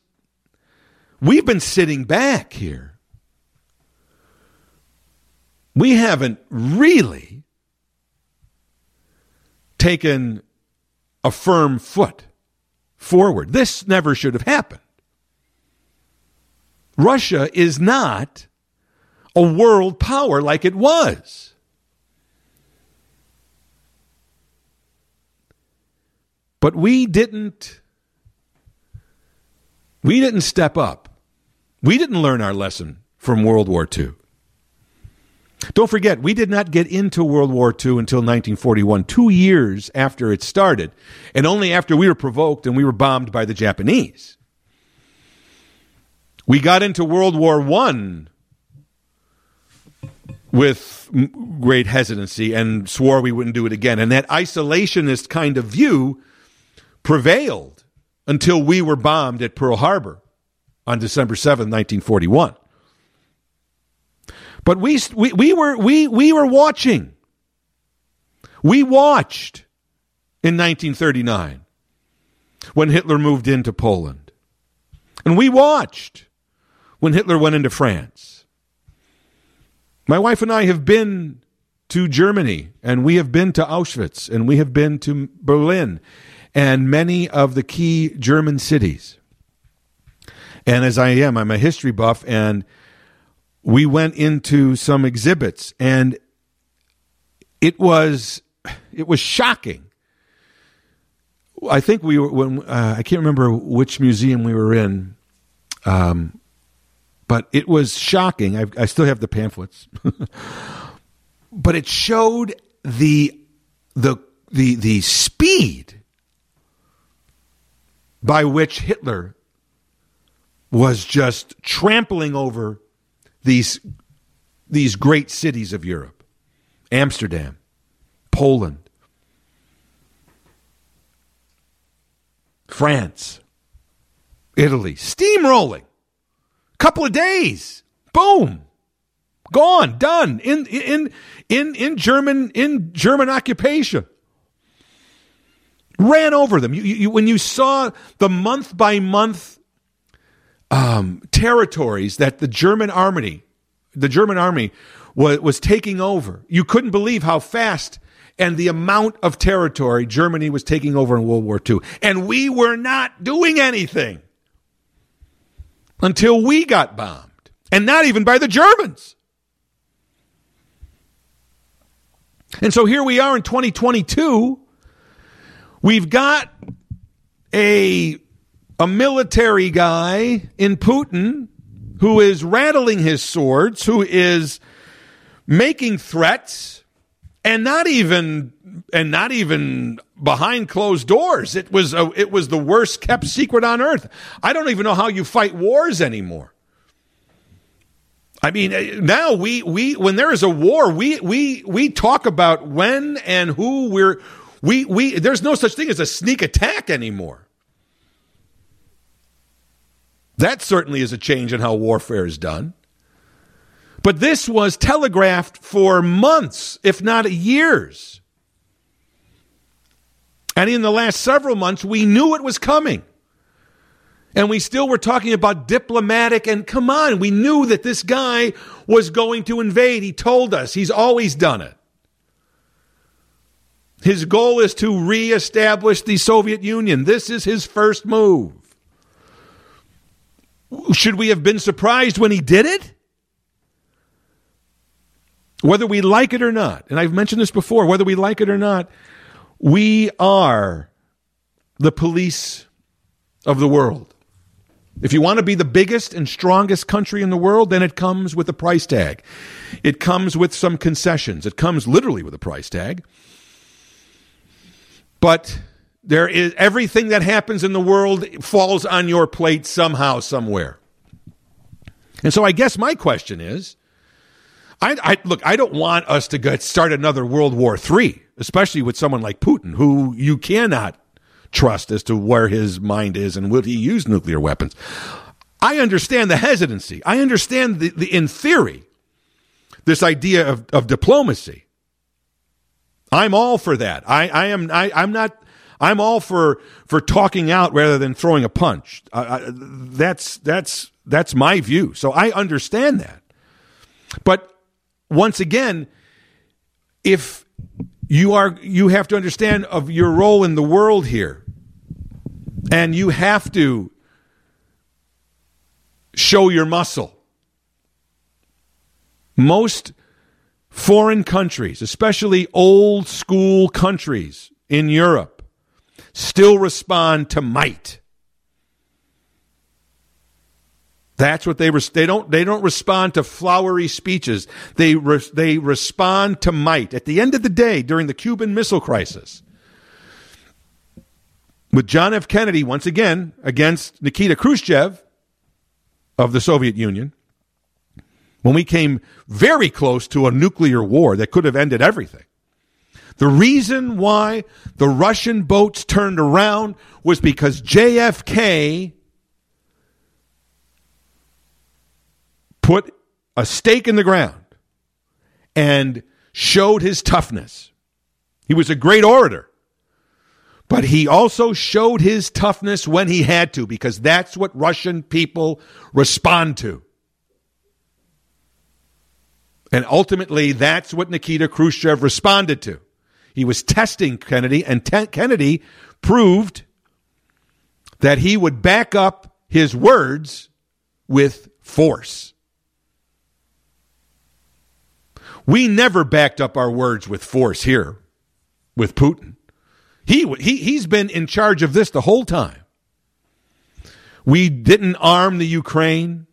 we've been sitting back here. We haven't really taken a firm foot forward. This never should have happened. Russia is not a world power like it was. But we didn't we didn't step up. We didn't learn our lesson from World War II. Don't forget, we did not get into World War II until 1941, two years after it started, and only after we were provoked and we were bombed by the Japanese. We got into World War One with great hesitancy and swore we wouldn't do it again. And that isolationist kind of view prevailed until we were bombed at Pearl Harbor on December 7, 1941. But we, we, we, were, we, we were watching. We watched in 1939 when Hitler moved into Poland. And we watched when Hitler went into France. My wife and I have been to Germany, and we have been to Auschwitz, and we have been to Berlin, and many of the key German cities. And as I am, I'm a history buff, and we went into some exhibits, and it was it was shocking. I think we were when uh, I can't remember which museum we were in. Um, but it was shocking. I, I still have the pamphlets, but it showed the the the the speed by which Hitler was just trampling over these these great cities of Europe, Amsterdam, Poland, France, Italy, steamrolling couple of days. Boom. Gone, done in in in in German in German occupation. Ran over them. You, you, when you saw the month by month um, territories that the German army, the German army was, was taking over, you couldn't believe how fast and the amount of territory Germany was taking over in World War II. And we were not doing anything until we got bombed. And not even by the Germans. And so here we are in 2022. We've got a, a military guy in Putin who is rattling his swords, who is making threats and not even and not even behind closed doors. It was a, it was the worst kept secret on earth. I don't even know how you fight wars anymore. I mean, now we we when there is a war, we we we talk about when and who we're we we there's no such thing as a sneak attack anymore. That certainly is a change in how warfare is done. But this was telegraphed for months, if not years. And in the last several months, we knew it was coming. And we still were talking about diplomatic, and come on, we knew that this guy was going to invade. He told us, he's always done it. His goal is to reestablish the Soviet Union. This is his first move. Should we have been surprised when he did it? Whether we like it or not, and I've mentioned this before, whether we like it or not, we are the police of the world. If you want to be the biggest and strongest country in the world, then it comes with a price tag. It comes with some concessions. It comes literally with a price tag. But there is everything that happens in the world falls on your plate somehow, somewhere. And so I guess my question is I, I, look, I don't want us to get, start another World War III, especially with someone like Putin, who you cannot trust as to where his mind is and will he use nuclear weapons. I understand the hesitancy. I understand the, the in theory, this idea of, of diplomacy. I'm all for that. I, I am. I, I'm not. I'm all for for talking out rather than throwing a punch. I, that's that's that's my view. So I understand that. But once again, if you are you have to understand of your role in the world here. And you have to show your muscle. Most foreign countries especially old school countries in Europe still respond to might That's what they res- they don't they don't respond to flowery speeches. They re- they respond to might. At the end of the day, during the Cuban Missile Crisis, with John F. Kennedy once again against Nikita Khrushchev of the Soviet Union, when we came very close to a nuclear war that could have ended everything. The reason why the Russian boats turned around was because JFK put a stake in the ground and showed his toughness. He was a great orator, but he also showed his toughness when he had to because that's what Russian people respond to. And ultimately, that's what Nikita Khrushchev responded to. He was testing Kennedy, and Kennedy proved that he would back up his words with force. We never backed up our words with force here with Putin. He, he, he's been in charge of this the whole time. We didn't arm the Ukraine.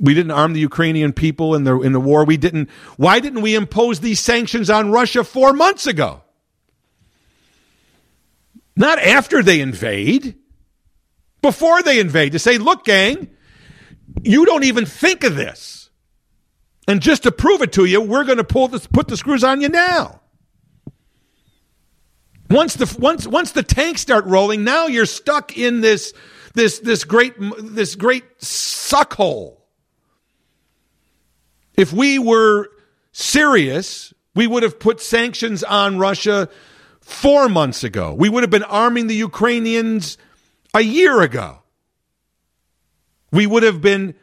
We didn't arm the Ukrainian people in the in the war. We didn't. Why didn't we impose these sanctions on Russia four months ago? Not after they invade, before they invade, to say, "Look, gang, you don't even think of this." And just to prove it to you, we're going to pull this, put the screws on you now. Once the once once the tanks start rolling, now you're stuck in this this this great this great suck hole. If we were serious, we would have put sanctions on Russia four months ago. We would have been arming the Ukrainians a year ago. We would have been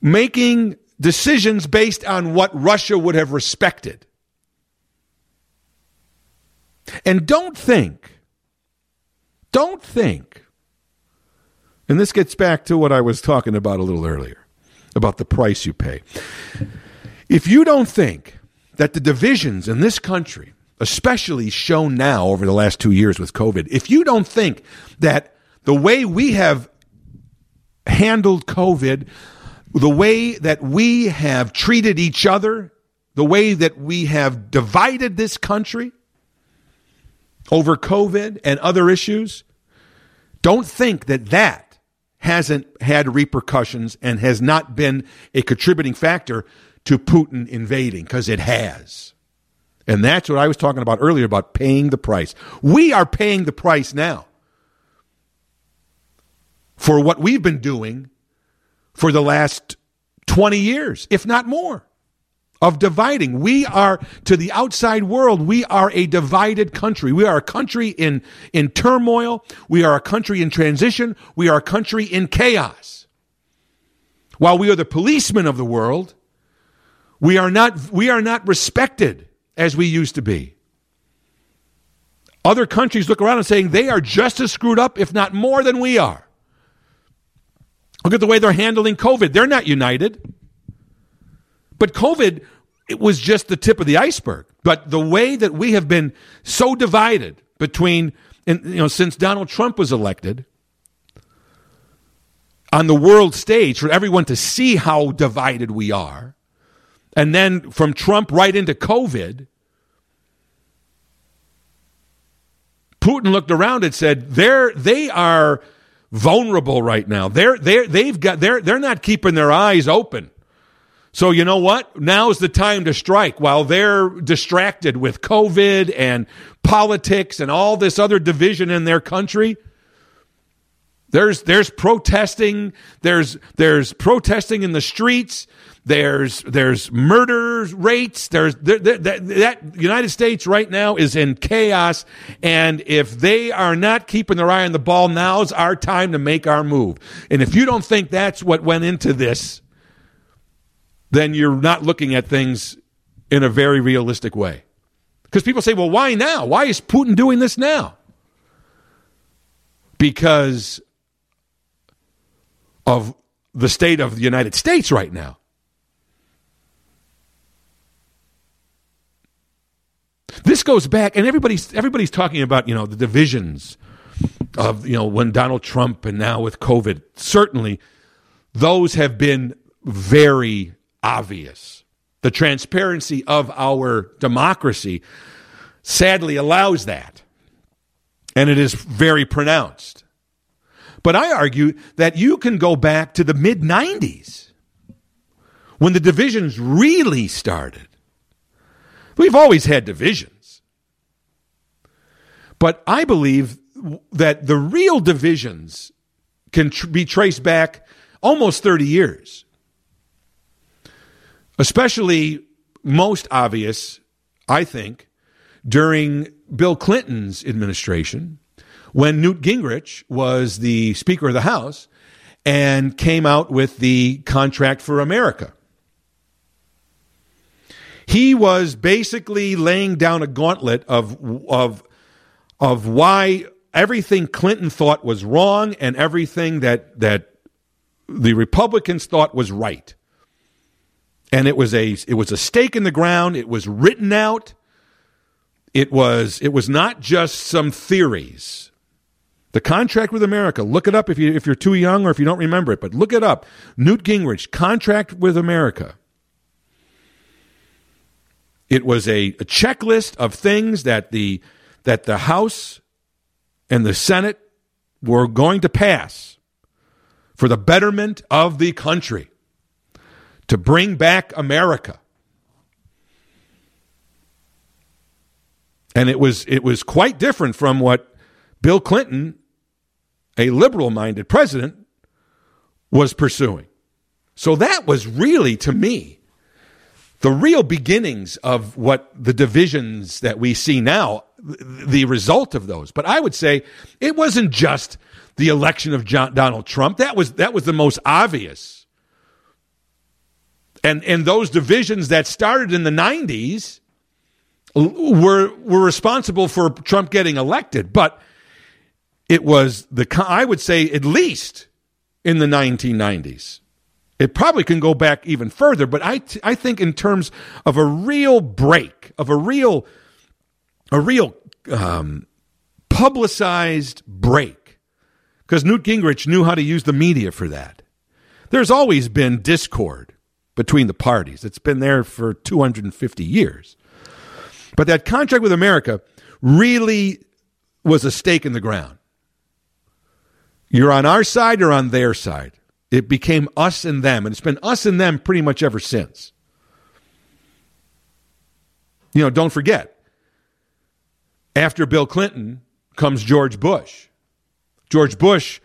making decisions based on what Russia would have respected. And don't think, don't think, and this gets back to what I was talking about a little earlier about the price you pay. If you don't think that the divisions in this country, especially shown now over the last two years with COVID, if you don't think that the way we have handled COVID the way that we have treated each other, the way that we have divided this country over COVID and other issues, don't think that that hasn't had repercussions and has not been a contributing factor to Putin invading, because it has. And that's what I was talking about earlier about paying the price. We are paying the price now. for what we've been doing for the last 20 years, if not more, of dividing. We are, to the outside world, we are a divided country. We are a country in, in turmoil. We are a country in transition. We are a country in chaos. While we are the policemen of the world, we are not, we are not respected as we used to be. Other countries look around and saying they are just as screwed up, if not more, than we are. Look at the way they're handling COVID. They're not united. But COVID, it was just the tip of the iceberg. But the way that we have been so divided between, you know, since Donald Trump was elected on the world stage for everyone to see how divided we are, and then from Trump right into COVID, Putin looked around and said, "They're they are vulnerable right now. They're they they've got they're they're not keeping their eyes open. So you know what? Now's the time to strike while they're distracted with COVID and politics and all this other division in their country. There's there's protesting, there's there's protesting in the streets, there's there's murder rates. There's there, there, that, that United States right now is in chaos, and if they are not keeping their eye on the ball, now's our time to make our move. And if you don't think that's what went into this, then you're not looking at things in a very realistic way. Because people say, well, why now? Why is Putin doing this now? Because of the state of the United States right now. This goes back, and everybody's everybody's talking about you know the divisions of you know when Donald Trump and now with COVID. Certainly, those have been very obvious. The transparency of our democracy sadly allows that, and it is very pronounced. But I argue that you can go back to the mid 90s when the divisions really started. We've always had divisions. But I believe that the real divisions can tr- be traced back almost 30 years. Especially most obvious, I think, during Bill Clinton's administration when Newt Gingrich was the Speaker of the House and came out with the Contract for America. He was basically laying down a gauntlet of of of why everything Clinton thought was wrong and everything that that the Republicans thought was right. And it was a it was a stake in the ground. It was written out. It was it was not just some theories. The contract with America. Look it up if you if you're too young or if you don't remember it, but look it up. Newt Gingrich, contract with America. It was a, a checklist of things that the that the House and the Senate were going to pass for the betterment of the country to bring back America. And it was it was quite different from what Bill Clinton, a liberal minded president, was pursuing. So that was really to me the real beginnings of what the divisions that we see now, the result of those. But I would say it wasn't just the election of John, Donald Trump. That was that was the most obvious. And and those divisions that started in the 90s were were responsible for Trump getting elected, but it was the I would say at least in the 1990s it probably can go back even further, but I, t- I think in terms of a real break, of a real, a real um, publicized break, because Newt Gingrich knew how to use the media for that. There's always been discord between the parties. It's been there for 250 years. But that contract with America really was a stake in the ground. You're on our side or on their side. It became us and them, and it's been us and them pretty much ever since. You know, don't forget, after Bill Clinton comes George Bush. George Bush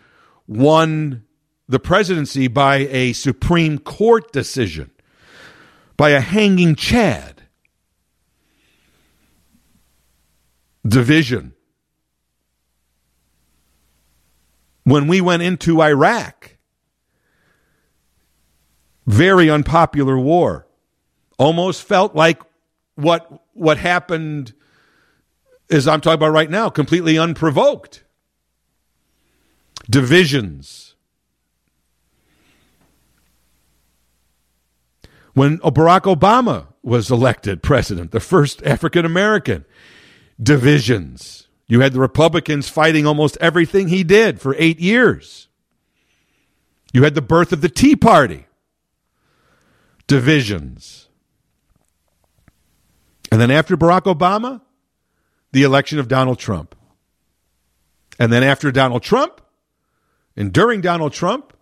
won the presidency by a Supreme Court decision, by a hanging Chad. Division. When we went into Iraq, very unpopular war. Almost felt like what what happened as I'm talking about right now, completely unprovoked. Divisions. When Barack Obama was elected president, the first African American, divisions. You had the Republicans fighting almost everything he did for eight years. You had the birth of the Tea Party divisions. And then after Barack Obama, the election of Donald Trump. And then after Donald Trump, and during Donald Trump,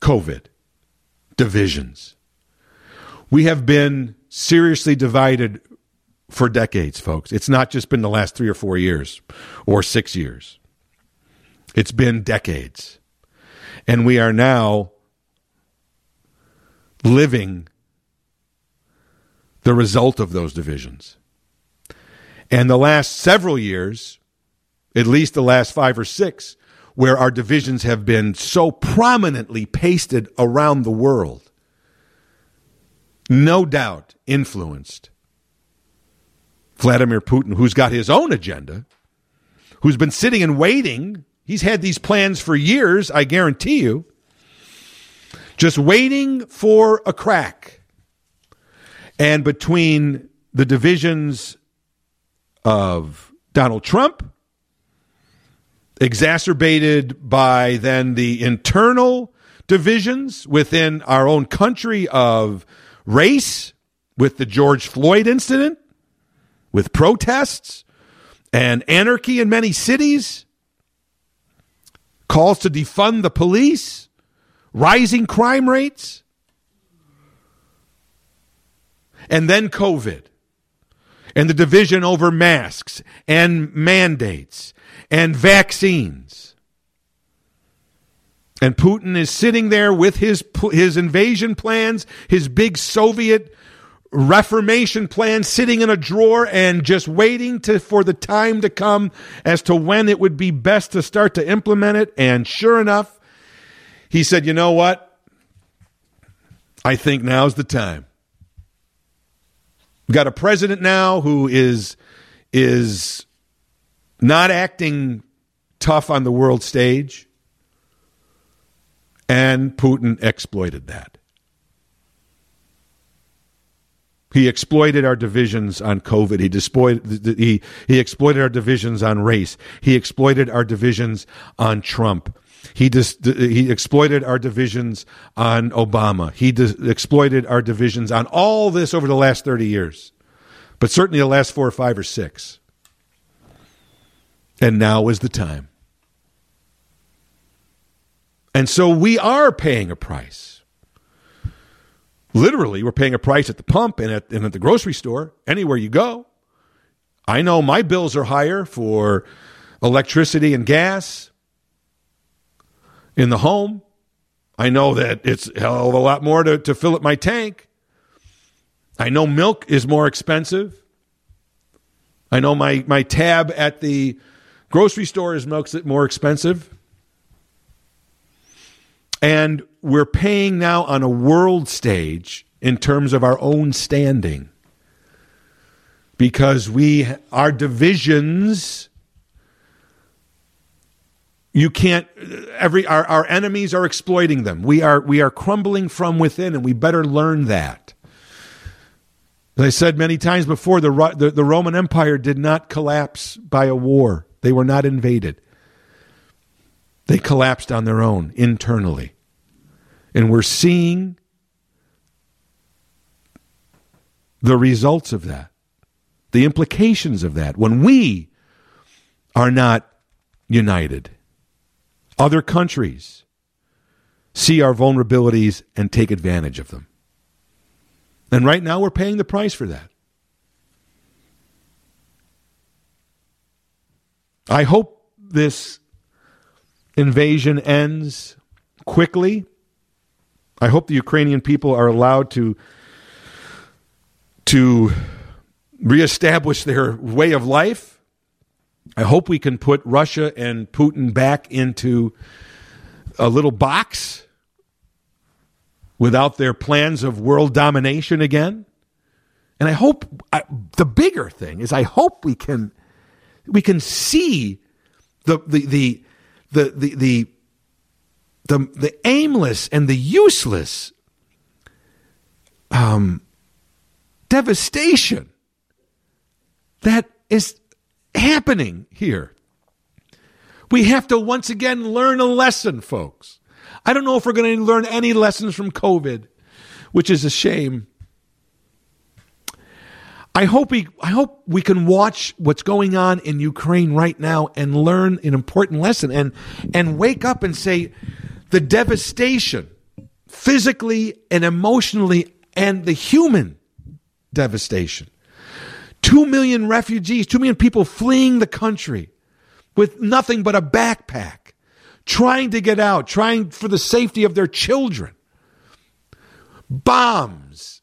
COVID, divisions. We have been seriously divided for decades, folks. It's not just been the last three or four years or six years, it's been decades. And we are now living the result of those divisions. And the last several years, at least the last five or six, where our divisions have been so prominently pasted around the world, no doubt influenced Vladimir Putin, who's got his own agenda, who's been sitting and waiting. He's had these plans for years, I guarantee you just waiting for a crack. And between the divisions of Donald Trump, exacerbated by then the internal divisions within our own country of race, with the George Floyd incident, with protests and anarchy in many cities, calls to defund the police rising crime rates, and then COVID, and the division over masks and mandates and vaccines. And Putin is sitting there with his his invasion plans, his big Soviet reformation plan sitting in a drawer and just waiting to for the time to come as to when it would be best to start to implement it and sure enough he said, You know what? I think now's the time. We've got a president now who is is not acting tough on the world stage. And Putin exploited that. He exploited our divisions on COVID. He, dispoid, he, he exploited our divisions on race. He exploited our divisions on Trump. He dis- he exploited our divisions on Obama. He dis- exploited our divisions on all this over the last 30 years, but certainly the last four or five or six. And now is the time. And so we are paying a price. Literally, we're paying a price at the pump and at, and at the grocery store, anywhere you go. I know my bills are higher for electricity and gas in the home. I know that it's a hell of a lot more to, to fill up my tank. I know milk is more expensive. I know my, my tab at the grocery store is more expensive. And we're paying now on a world stage in terms of our own standing because we our divisions you can't every our, our enemies are exploiting them. We are we are crumbling from within and we better learn that. As i said many times before the, the, the roman empire did not collapse by a war. They were not invaded. They collapsed on their own internally. And we're seeing the results of that the implications of that when we are not united other countries see our vulnerabilities and take advantage of them. And right now we're paying the price for that. I hope this invasion ends quickly. I hope the Ukrainian people are allowed to to reestablish their way of life. I hope we can put Russia and Putin back into a little box without their plans of world domination again. And I hope I, the bigger thing is I hope we can we can see the the the the the the the, the aimless and the useless um, devastation that is happening here. We have to once again learn a lesson, folks. I don't know if we're going to learn any lessons from COVID, which is a shame. I hope we I hope we can watch what's going on in Ukraine right now and learn an important lesson and and wake up and say the devastation physically and emotionally and the human devastation. 2 million refugees, 2 million people fleeing the country with nothing but a backpack, trying to get out, trying for the safety of their children. Bombs,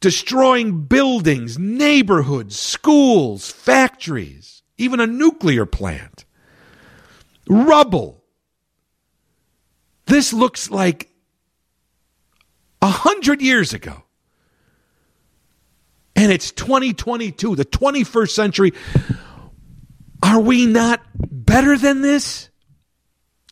destroying buildings, neighborhoods, schools, factories, even a nuclear plant. Rubble. This looks like a hundred years ago. And it's 2022, the 21st century. Are we not better than this?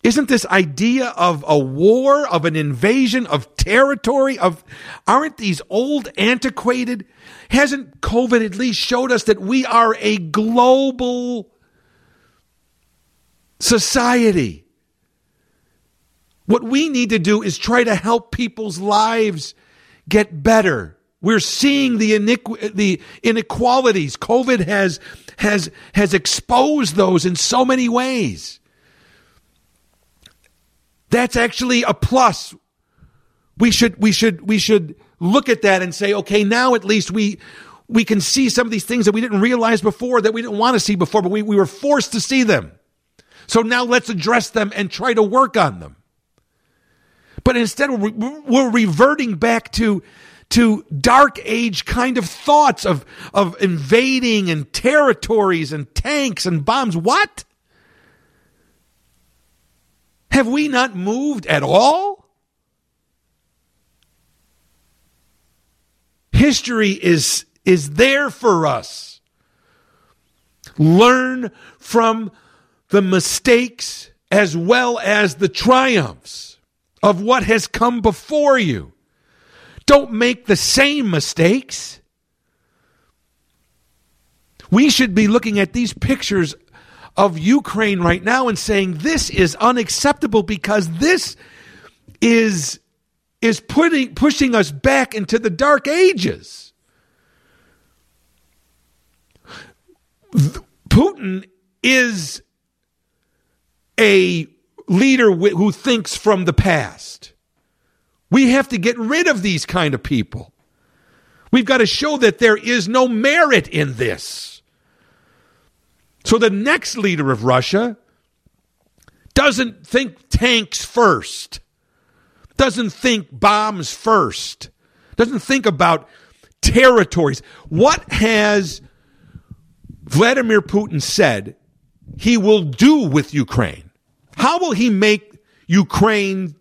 Isn't this idea of a war, of an invasion, of territory, of aren't these old, antiquated? Hasn't COVID at least showed us that we are a global society? What we need to do is try to help people's lives get better. We're seeing the, iniqu- the inequalities. COVID has, has, has exposed those in so many ways. That's actually a plus. We should, we should, we should look at that and say, okay, now at least we, we can see some of these things that we didn't realize before, that we didn't want to see before, but we, we were forced to see them. So now let's address them and try to work on them. But instead, we're, we're reverting back to to dark age kind of thoughts of, of invading and territories and tanks and bombs. What? Have we not moved at all? History is, is there for us. Learn from the mistakes as well as the triumphs of what has come before you. Don't make the same mistakes. We should be looking at these pictures of Ukraine right now and saying this is unacceptable because this is is putting pushing us back into the dark ages. Putin is a leader who thinks from the past. We have to get rid of these kind of people. We've got to show that there is no merit in this. So the next leader of Russia doesn't think tanks first, doesn't think bombs first, doesn't think about territories. What has Vladimir Putin said he will do with Ukraine? How will he make Ukraine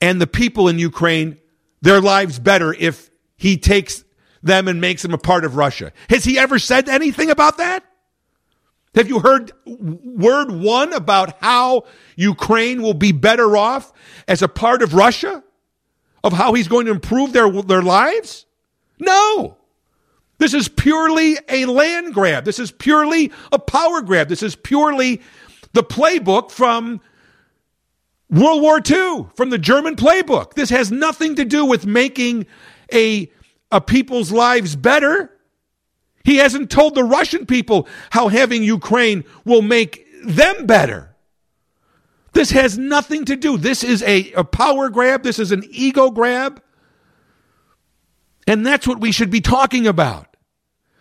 and the people in Ukraine their lives better if he takes them and makes them a part of Russia. Has he ever said anything about that? Have you heard word one about how Ukraine will be better off as a part of Russia? Of how he's going to improve their, their lives? No. This is purely a land grab. This is purely a power grab. This is purely the playbook from World War II from the German playbook. This has nothing to do with making a, a people's lives better. He hasn't told the Russian people how having Ukraine will make them better. This has nothing to do. This is a, a power grab. This is an ego grab. And that's what we should be talking about.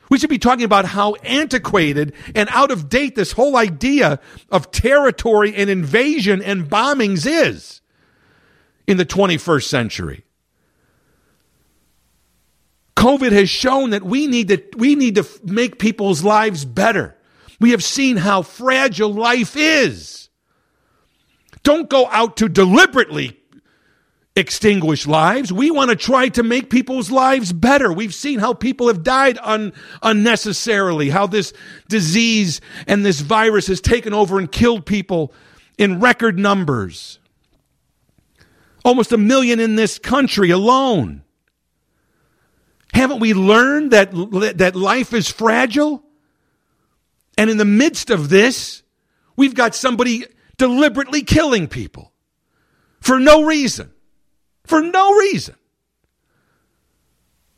We should be talking about how antiquated and out of date this whole idea of territory and invasion and bombings is in the 21st century. COVID has shown that we need to, we need to make people's lives better. We have seen how fragile life is. Don't go out to deliberately extinguish lives. We want to try to make people's lives better. We've seen how people have died un- unnecessarily, how this disease and this virus has taken over and killed people in record numbers. Almost a million in this country alone. Haven't we learned that, that life is fragile? And in the midst of this, we've got somebody deliberately killing people for no reason. For no reason.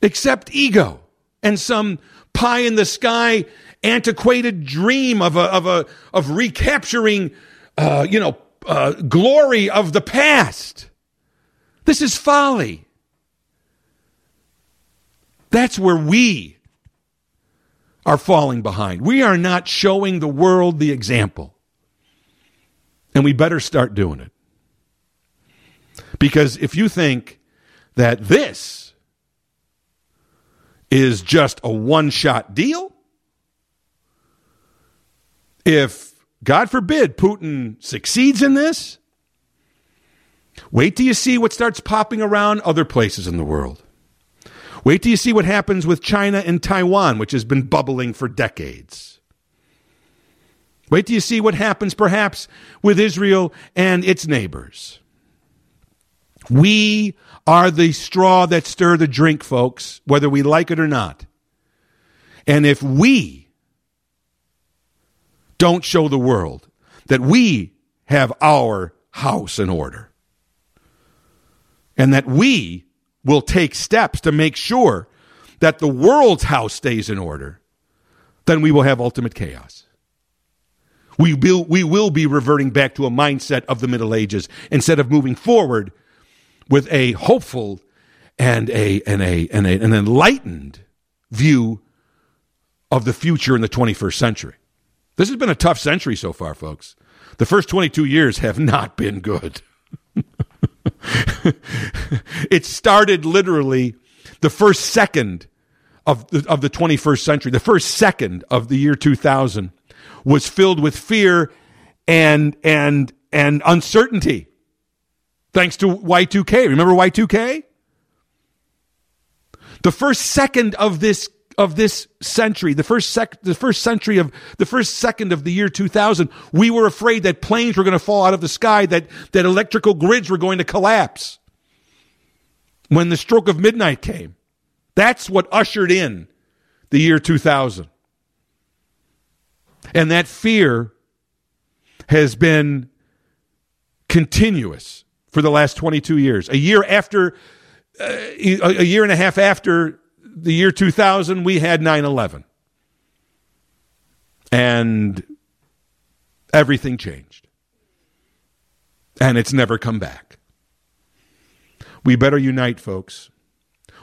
Except ego and some pie in the sky antiquated dream of a, of a, of recapturing, uh, you know, uh, glory of the past. This is folly. That's where we are falling behind. We are not showing the world the example. And we better start doing it. Because if you think that this is just a one shot deal, if, God forbid, Putin succeeds in this, wait till you see what starts popping around other places in the world. Wait till you see what happens with China and Taiwan, which has been bubbling for decades. Wait till you see what happens perhaps with Israel and its neighbors. We are the straw that stir the drink, folks, whether we like it or not. And if we don't show the world that we have our house in order and that we will take steps to make sure that the world's house stays in order, then we will have ultimate chaos. We will, we will be reverting back to a mindset of the Middle Ages instead of moving forward with a hopeful and a, and a, and a, an enlightened view of the future in the 21st century. This has been a tough century so far, folks. The first 22 years have not been good. it started literally the first second of the, of the 21st century, the first second of the year 2000 was filled with fear and, and, and uncertainty. Thanks to Y2K. Remember Y2K? The first second of this of this century, the first sec- the first century of the first second of the year 2000, we were afraid that planes were going to fall out of the sky, that that electrical grids were going to collapse. When the stroke of midnight came, that's what ushered in the year 2000. And that fear has been continuous for the last 22 years. A year after, uh, a year and a half after the year 2000, we had 9 11. And everything changed. And it's never come back. We better unite, folks.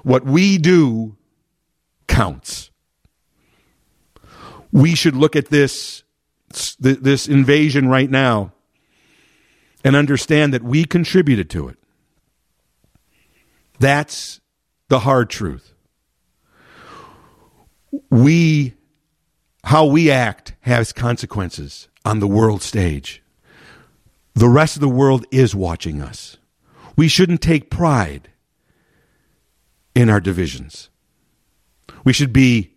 What we do counts. We should look at this, this invasion right now and understand that we contributed to it. That's the hard truth we how we act has consequences on the world stage. The rest of the world is watching us. We shouldn't take pride in our divisions. We should be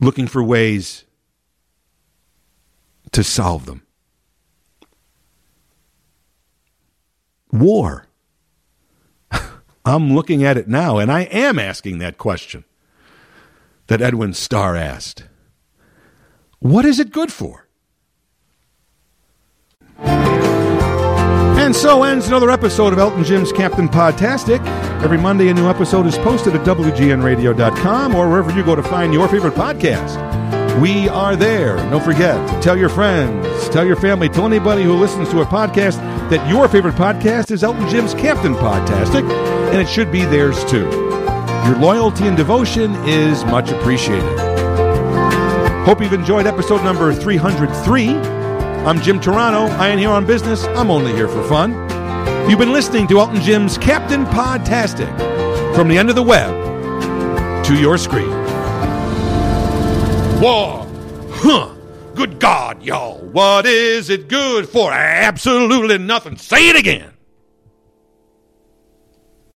looking for ways to solve them. War. I'm looking at it now, and I am asking that question that Edwin Starr asked. What is it good for? And so ends another episode of Elton Jim's Captain Podtastic. Every Monday, a new episode is posted at WGNradio.com or wherever you go to find your favorite podcast. We are there. Don't forget, tell your friends, tell your family, tell anybody who listens to a podcast that your favorite podcast is Elton Jim's Captain Podtastic, and it should be theirs too. Your loyalty and devotion is much appreciated. Hope you've enjoyed episode number 303. I'm Jim Turano. I ain't here on business. I'm only here for fun. You've been listening to Elton Jim's Captain Podtastic from the end of the web to your screen war. Huh. Good God, y'all. What is it good for? Absolutely nothing. Say it again.